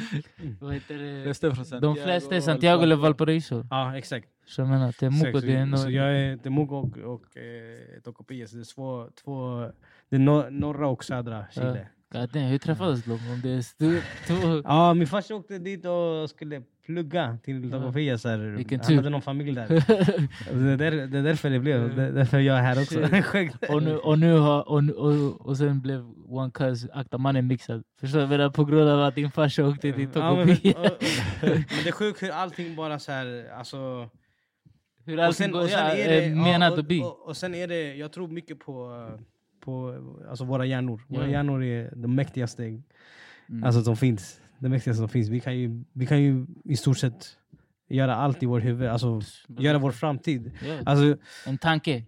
Vad heter det? Flesta är från Santiago. De flesta är Santiago eller Valparaiso. Ja, exakt. Så jag menar, Temuco Exakt, det är ändå... så, jag är Temuco och, och eh, Tocopilla, så det är två, två det är nor- norra och södra Chile. God damn, hur träffades de? Om det är stu- två... Ja, min farsa åkte dit och skulle plugga till här. Vilken Han hade någon familj där. [laughs] det, är där det är därför det blev, det är därför jag är här också. [laughs] Och, nu, och nu har... Och, och, och sen blev One Cuz Akta Mannen mixad. Förstår du? På grund av att din farsa åkte till Ja, men, och, och, [laughs] men det är sjukt hur allting bara så här, alltså... Hur Och allting sen, går... och sen ja, är det, eh, ja, menat och, att bli. och, och sen är det, jag tror mycket på, på alltså våra hjärnor. Våra Ja. hjärnor är de mäktigaste Mm. alltså, som finns. Det mäktigaste som finns. Vi kan, ju, vi kan ju i stort sett göra allt i vår huvud, alltså göra vår framtid. Ja, Alltså, En tanke.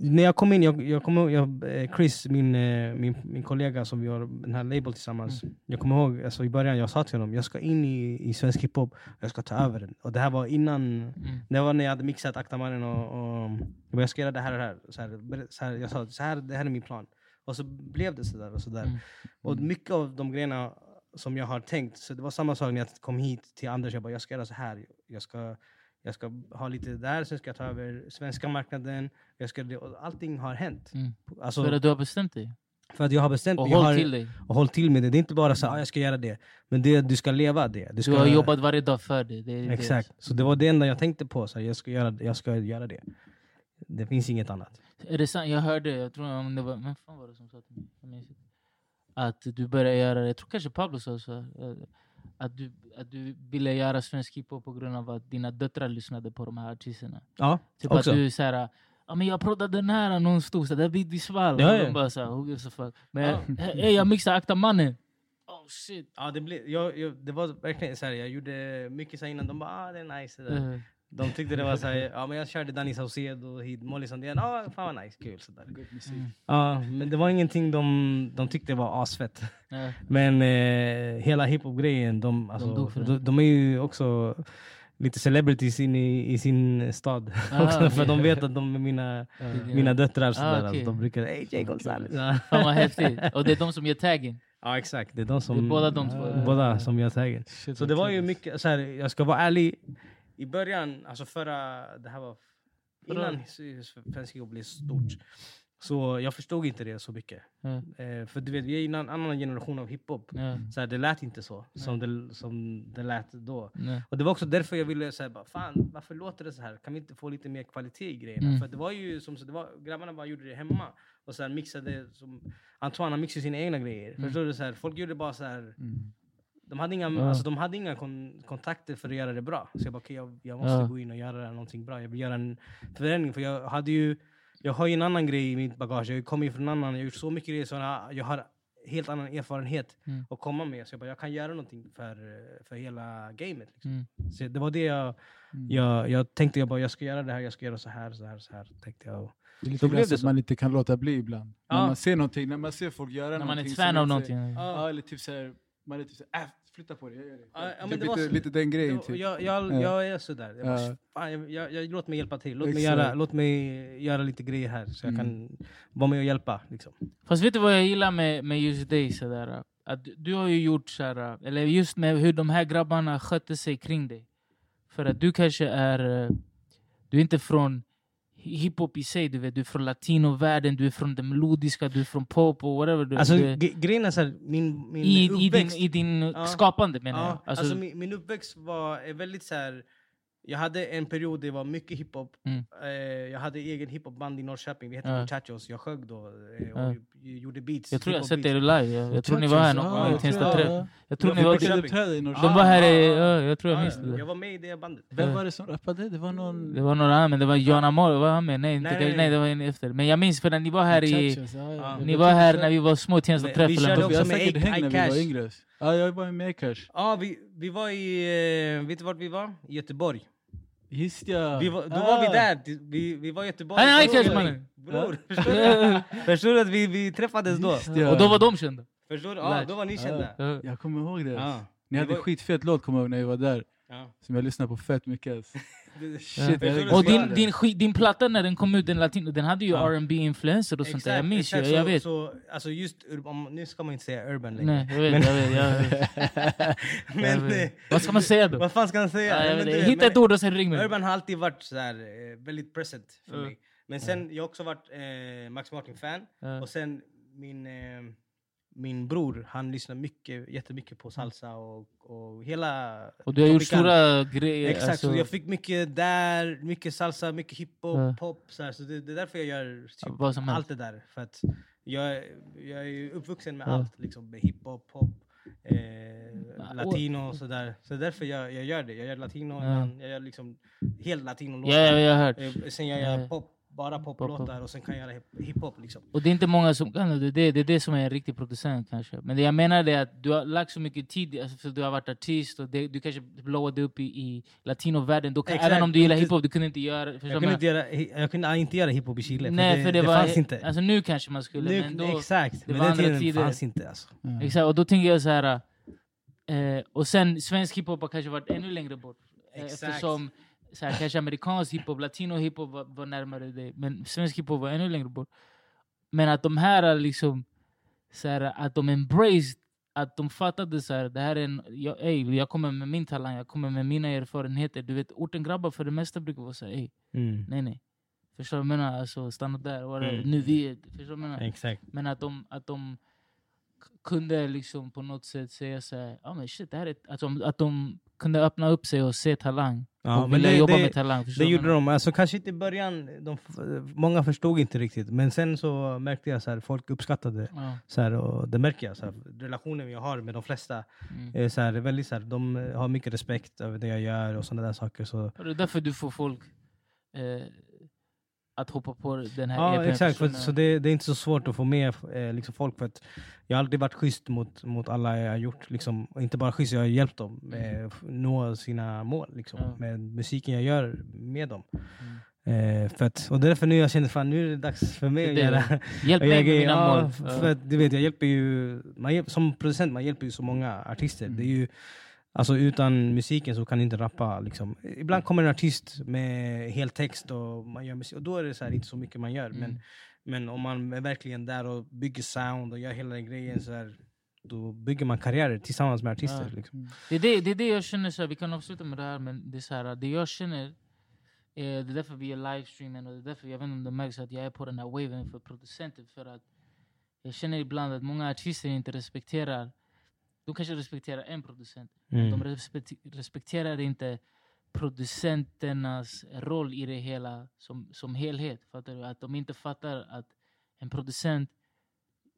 när jag kom in, jag, jag ihåg, jag, eh, Chris, min, eh, min, min kollega som vi har den här label tillsammans. Jag kommer ihåg alltså, i början, jag sa till honom, jag ska in i, i svensk hiphop, jag ska ta över den. Och det här var innan, Mm. det var när jag hade mixat Akta Mannen och, och jag ska göra det här och det här. Så här, så här jag sa, så här, det här är min plan. Och så blev det sådär och sådär. Mm. Och mycket av de grejerna som jag har tänkt, så det var samma sak när jag kom hit till Anders, jag bara, jag ska göra så här. Jag ska, jag ska ha lite där, sen ska jag ta över svenska marknaden. Jag ska, allting har hänt. Mm. Alltså, För att du har bestämt dig. för att jag har bestämt Och mig. Håll har, till dig. och håll till med det. Det är inte bara så att ah, jag ska göra det. Men det, du ska leva det. Du, ska, Du har jobbat varje dag för det. det, är det. Exakt. Så det var det enda jag tänkte på. Så jag, ska göra, jag ska göra det. Det finns inget annat. Är det sant? Jag hörde, jag tror om det var, men fan var det som sa till mig? Att du började göra det, jag tror kanske Pablo sa så. eh, Att du, att du ville göra svensk hiphop på grund av att dina döttrar lyssnade på de här artisterna. Ja, Typ också. att du såhär, ja men jag proddade den här någon stod så där vid Bisvall. Ja, ja. de bara såhär, who gives a fuck. Men Ja. hey, jag mixar Akta Mannen. Oh shit. Ja, det, blev, jag, jag, det var verkligen så här, jag gjorde mycket så här innan, de bara ah, det är nice. Det där. Eh, De tyckte det var så här, ja men jag körde Danny Saucedo hit, Molly Sandén, ja fan vad nice, kul sådär. Mm. Ja, men det var ingenting de, de tyckte var asfett. Men eh, hela hiphop-grejen, de, alltså, för det. de, de är ju också lite celebrities in i, i sin stad. Ah, [laughs] också, för okej. de vet att de är mina, Ja. mina döttrar. Sådär, Ah, alltså, okej. de brukar hej Jay Gonzales. Ja. Fan vad häftigt. Och det är de som gör taggen. ja exakt, det är de som, Det är båda de två. båda som gör taggen. Shit, Så det var ju mycket, så här, jag ska vara ärlig, i början, alltså förra, det här var innan svensk hiphop blev stort. Så jag förstod inte det så mycket. Ja. Eh, för du vet, vi är en annan generation av hiphop. Ja. Så här, det lät inte så som det, som det lät då. Nej. Och det var också därför jag ville säga, fan varför låter det så här? Kan vi inte få lite mer kvalitet i grejerna? Mm. För det var ju som så, det var, grabbarna bara gjorde det hemma. Och sen mixade, som, Antoine han mixade sina egna grejer. Mm. Förstår du? Så här, folk gjorde bara så här. De hade inga, Ja. alltså, de hade inga kon kontakter för att göra det bra. Så jag bara, okej jag, jag måste Ja. gå in och göra någonting bra. Jag vill göra en förändring. För jag hade ju, jag har ju en annan grej i mitt bagage. Jag kommer ju från en annan, jag har gjort så mycket grejer så jag har helt annan erfarenhet Mm. att komma med. Så jag bara, jag kan göra någonting för, för hela gamet. Liksom. Mm. Så det var det jag, Mm. jag, jag tänkte, jag bara, jag ska göra det här, jag ska göra så här, så här, så här. Tänkte jag. Det är lite det så att så. man inte kan låta bli ibland. Ja. När man ser någonting, när man ser folk göra När man är någonting. ett fan av någonting. Ja, eller typ såhär, man är typ såhär, äh, flytta på det, jag gör det. Ja, ja, men typ det var lite, så- lite den grejen typ. Jag, jag, Ja. jag är sådär. Jag, Ja. fan, jag, jag, jag, låt mig hjälpa till. Låt mig, göra, låt mig göra lite grejer här så jag Mm. kan vara med och hjälpa. Liksom. Fast vet du vad jag gillar med, med just dig? Sådär, att du, du har ju gjort sådär, eller just med hur de här grabbarna skötte sig kring dig. För att du kanske är, eh, du är inte från hiphop i sig, du vet, du är från latinovärlden, du är från det melodiska, du är från pop och whatever. Du, Alltså, du grejen är såhär, min, min i, i din, uppväxt... I din Ja. skapande menar ja, jag. alltså, Alltså, min, min uppväxt var är väldigt så här jag hade en period där det var mycket hiphop. Mm. Eh, jag hade egen hiphopband i Norrköping, vi hette Ja. Muchachos. Jag sjöng då eh, och Ja. gjorde beats. Jag tror jag sett er live. Jag, jag tror ni var här Ja, någon gång tror Tensta jag- tror ni var... i De var här i... Ja, Ja, jag tror jag Ja, minns ja, det. jag var med i det bandet. Vem var det som rappade? Det var någon... Det var några andra, men det var Jan Amor, var han med? Nej, inte, Nej, nej, det var en efter. Men jag minns för när ni var här i... Ja, ja. Ja. Ni var här när vi var små i Tensta Vi- träff. vi körde också med säkert Ja, jag var med Cash. Ja, vi, vi var i... Eh, vet du vart vi var? I Göteborg. Just ja. Vi var, då Ah. var vi där. Vi, vi var i Göteborg. På Ikecash, spelning. mannen. Bror, förstår du? [laughs] Förstår du att vi, vi träffades då? Just ja. Och då var de kända. Förstår du? Ja, då var ni kända. Ja. Jag kommer ihåg det. Ja. Ni hade var- skitfet låt kommer jag ihåg när vi var där. Ja. Som jag lyssnade på fett mycket. [laughs] Shit, du? Och din, din, skit, din platta när den kom ut, den latino, den hade ju Ja. R&B influenser och sånt där. Jag Exakt, minns ju, jag så, vet. Så, alltså just, ur- om, nu ska man inte säga urban längre. Nej, jag vet, jag vet. Jag vet. [laughs] men, Jag vet. Vad ska man säga då? vad fan ska man säga? Ja, men du Hitta ett ord och sen ring mig. Urban har alltid varit så här, eh, väldigt present för Ja. mig. Men sen, jag har också varit eh, Max Martin-fan. Ja. Och sen min, eh, min bror, han lyssnar mycket, jättemycket på salsa och, och hela... Och du har gjort stora grejer. Exakt, alltså, så jag fick mycket där, mycket salsa, mycket hiphop, Ja. pop. Så, här, så det, det är därför jag gör typ, som helst. allt det där. För att jag, jag är uppvuxen med Ja. allt, liksom, med hiphop, pop, eh, latino och sådär. Så därför jag, jag gör det. Jag gör latino, Ja. jag gör liksom helt latino-låtar. Ja, ja, jag har hört. Eh, Sen gör jag Ja. pop, bara Pop, poplåtar och sen kan jag göra hip- hiphop. Liksom. Och det är inte många som kan det. Det, det är det som är en riktig producent kanske. Men det jag menar är att du har lagt så mycket tid, alltså, för du har varit artist och det, du kanske blowade upp i, i latinovärlden. Då även om du gillar hiphop, du kunde inte göra... Jag kunde, inte göra, jag kunde inte göra hiphop i Chile? Nej, för det, det var... fanns inte. Alltså nu kanske man skulle, nu, men då... exakt, det men var den tiden tider. fanns inte. Alltså. Ja. Exakt, och då tänker jag så här... Eh, och sen svensk hiphop har kanske varit ännu längre bort. Eh, Exakt. Eftersom så här, kanske amerikansk hiphop, latino hiphop var, var närmare dig. Men svensk hiphop var ännu längre bort. Men att de här är liksom... Så här, att de embraced, att de fattade så här, det här är en... Jag, ey, jag kommer med min talang, jag kommer med mina erfarenheter. Du vet, orten grabbar för det mesta brukar vara så här, ey, Mm. nej nej. Förstår du vad jag menar? Alltså, stanna där. Vad? Mm. Nu vi är... Förstår du menar? Exakt. Men att de, att de kunde liksom på något sätt säga så här, ah, men shit, det här är, ett-" att, de, att de kunde öppna upp sig och se talang. Ja, och vilja det- jobba det- med talang. Det gjorde de. Alltså, kanske inte i början, de, många förstod inte riktigt. Men sen så märkte jag att folk uppskattade menar? så här, och det märker jag. Så här, relationen jag har med de flesta Ja. Mm. är så här, väldigt, så här, de har mycket respekt över det jag gör och sådana där saker. Så. Och det är därför du får folk eh, att hoppa på den här Ja, EPn. exakt. För, så det, det är inte så svårt att få med eh, liksom folk. För att jag har alltid varit schysst mot, mot alla jag har gjort. Liksom, och inte bara schysst, jag har hjälpt dem med att nå sina mål. Liksom, Ja. Med musiken jag gör med dem. Mm. Eh, för att, och därför nu jag känner fan nu är det dags för mig att göra [laughs] Hjälp mig med mina ja, mål. För att, du vet, jag hjälper ju, man hjälp, som producent man hjälper ju så många artister. Mm. Det är ju, alltså, utan musiken så kan du inte rappa. Liksom. Ibland kommer en artist med heltext och man gör musik, och då är det så här, inte så mycket man gör. Mm. Men, men om man är verkligen där och bygger sound och gör hela den grejen så här, då bygger man karriärer tillsammans med artister. Ja. Liksom. Det är det, det är det jag känner, så här, vi kan avsluta med det här, men det är så här, det jag känner, eh, det är därför vi är livestreamen och det är därför, jag vet inte om det märks att jag är på den här waven för producenter, för att jag känner ibland att många artister inte respekterar, de kanske respekterar en producent, Mm. de respekt, respekterar inte producenternas roll i det hela som, som helhet. Fattar du? Att de inte fattar att en producent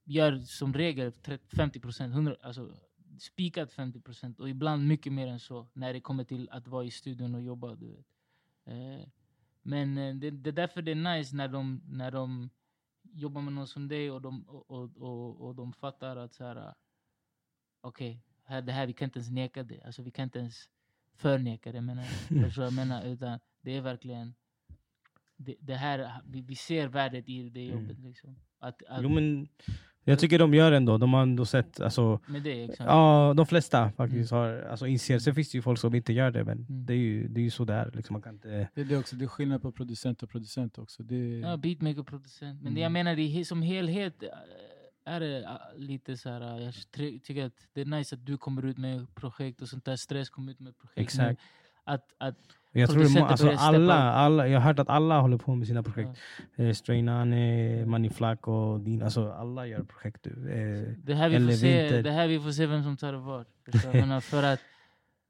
gör som regel 30, 50 procent, alltså spikat 50 procent och ibland mycket mer än så när det kommer till att vara i studion och jobba. Du vet. Eh, men eh, det, det är därför det är nice när de, när de jobbar med någon som dig och de, och, och, och, och de fattar att så här, okej, här, det här, vi kan inte ens neka det. Alltså, vi kan inte ens förneka det. Menar [laughs] jag. Menar? Utan det är verkligen, det, det här, vi, vi ser värdet i det jobbet. Liksom. Att, att, Jo, men jag tycker de gör ändå, de har ändå sett, alltså, med det, exakt. Ja, de flesta faktiskt har, alltså, inser. Sen finns det ju folk som inte gör det, men Mm. det, är ju, det är ju så det är. Liksom, man kan inte... Det är det också, det är skillnad på producent och producent också. Det, Ja, beatmaker, producent. Men det jag Mm. menar, det som helhet är det äh, lite så här. äh, Jag ty- tycker att det är nice att du kommer ut med projekt och sånt där. Stress kommer ut med projekt. Exakt. Att, att, Jag tror alltså, alla, alla, jag har hört att alla håller på med sina projekt. ja, Eh, Strainane, Money Flack och din, alltså alla gör projekt. Eh, det, här vi får se, det här vi får se vem som tar [laughs] menar, för att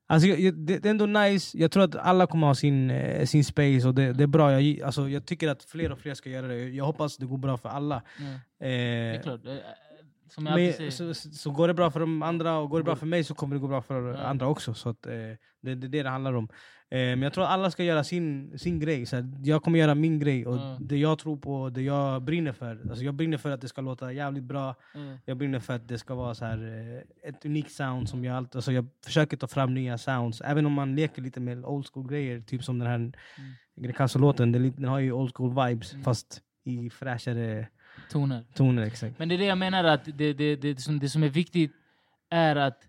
Alltså, det, är ändå nice, jag tror att alla kommer ha sin, eh, sin space och det, det är bra. Jag, alltså, jag tycker att fler och fler ska göra det. Jag hoppas det går bra för alla. Eh. Eh, Som jag alltid men, säger. så, går det bra för de andra och går det bra för mig så kommer det gå bra för Ja. andra också. Så att, eh, det, det är det det handlar om. Eh, men jag tror att alla ska göra sin, sin grej. Så jag kommer göra min grej och Ja. det jag tror på, det jag brinner för. Alltså, jag brinner för att det ska låta jävligt bra. Ja. Jag brinner för att det ska vara så här, eh, ett unikt sound som jag alltid... Alltså jag försöker ta fram nya sounds. Även om man leker lite med old school grejer. Typ som den här Greekazo-låten. Den, den har ju old school vibes Mm. fast i fräschare Toner. toner. Exakt. Men det är det jag menar, att det, det, det, som, det som är viktigt är att...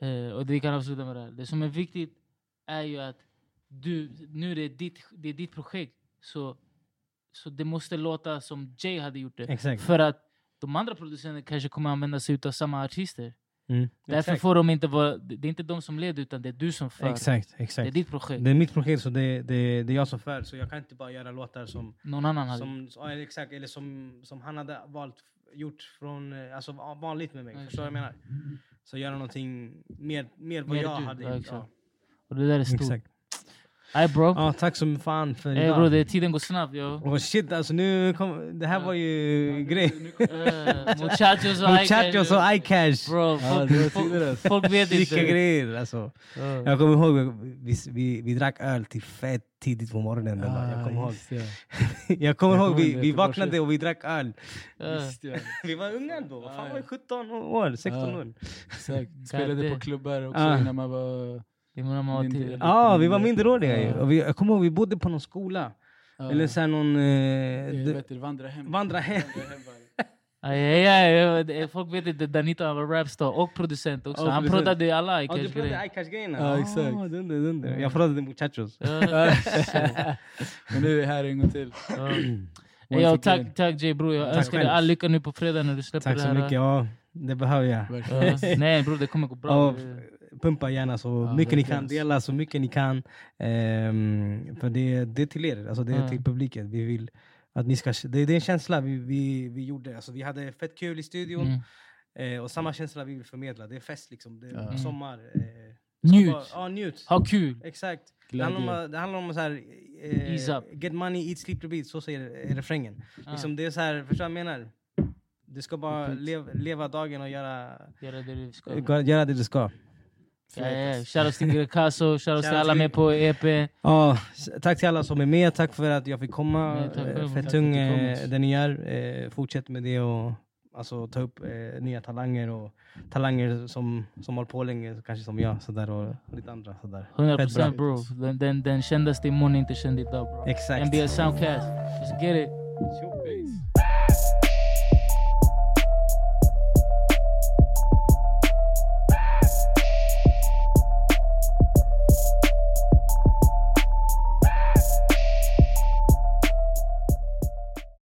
Eh, och vi kan avsluta med det här. Det som är viktigt är ju att du, nu är det ditt, det är ditt projekt. Så, så det måste låta som Jay hade gjort det. Exakt. För att de andra producenterna kanske kommer använda sig av samma artister. Mm. Därför Exakt. får de inte vara... Det är inte de som leder, utan det är du som för. Exakt, Det är exakt. ditt projekt. Det är mitt projekt så det, det, det är jag som för. Så jag kan inte bara göra låtar som, Någon annan hade som, exakt, eller som, som han hade valt gjort från, eh, alltså vanligt med mig. Ja, Förstår du vad jag menar? Så göra någonting mer, mer vad Mer jag du, hade gjort. exakt. Ja. Och det där är stort. Exakt. Nej bro. Ja, tack så fan för Hey, idag. bro, det, tiden går snabbt yo. Oh shit alltså nu kom, det här var ju grej. Uh, muchachos och Muchachos och iCash. Bro, Ja, folk, vet Vilka inte. grejer alltså. Ja. Jag kommer ihåg, vi, vi, vi drack öl till fett tidigt på morgonen. dagen. jag kommer ihåg. [laughs] Jag kommer ihåg, vi, vi vaknade och vi drack öl. Vi var unga då, vad fan var ja. vi 17 år, 16 Ja. år? Exakt. Spelade på klubbar också Ah. när man var Ja, vi var minderåriga ju. Ja. Och vi, jag kommer ihåg, vi bodde på någon skola. Ja. Eller så här någon... Eh, Eh, d- vet du, vandra hem. vandra hem. Aj, aj, aj, det- Folk vet inte, Danita var rapstar och producent också. Och Han producent. prodade alla Ja, du pratade grejer. iCash-grejerna? Ja, exakt. Ah, dunder, dunder. Jag pratade muchachos. [laughs] Ja. Men nu är vi här en gång till. Ja. Ja, tack, tack Jay bror, jag Tack önskar dig all lycka nu på fredag när du släpper Tack det så här. mycket. Ja, det behöver jag. Ja. Nej bror, det kommer gå bra. Pumpa gärna så Ja, mycket ni kan. Dela så mycket ni kan. Ehm, för det, det är till er, alltså det är Ja. till publiken. Vi vill att ni ska, det, det är en känsla vi, vi, vi gjorde. Alltså, vi hade fett kul i studion. Mm. Eh, och samma känsla vi vill förmedla. Det är fest liksom. Det är Ja. sommar. Eh, Njut! bara- Ja, njut. Ha kul! Exakt. Det handlar om, det handlar om så här, eh, get money, eat, sleep, repeat. Så säger eh, refrängen. Ja. Liksom, det är så här, förstår du vad jag menar? Du ska bara lev, leva dagen och göra, Göra det du ska. göra det du ska. Ja, ja. Shoutouts till Greekazo, [laughs] shoutouts till Shoutout alla med på EP. Ja, tack till alla som är med. Tack för att jag fick komma. Tack Eh. Fett tung kom, eh, alltså. ni. Eh, fortsätt med det och alltså, ta upp eh, nya talanger och talanger som, som håller på länge, kanske som jag sådär, och, lite andra. Sådär. 100% Fett bro. Den, den, den kändaste imorgon är inte känd idag bro. Exakt. NBA Soundcast. Let's get it.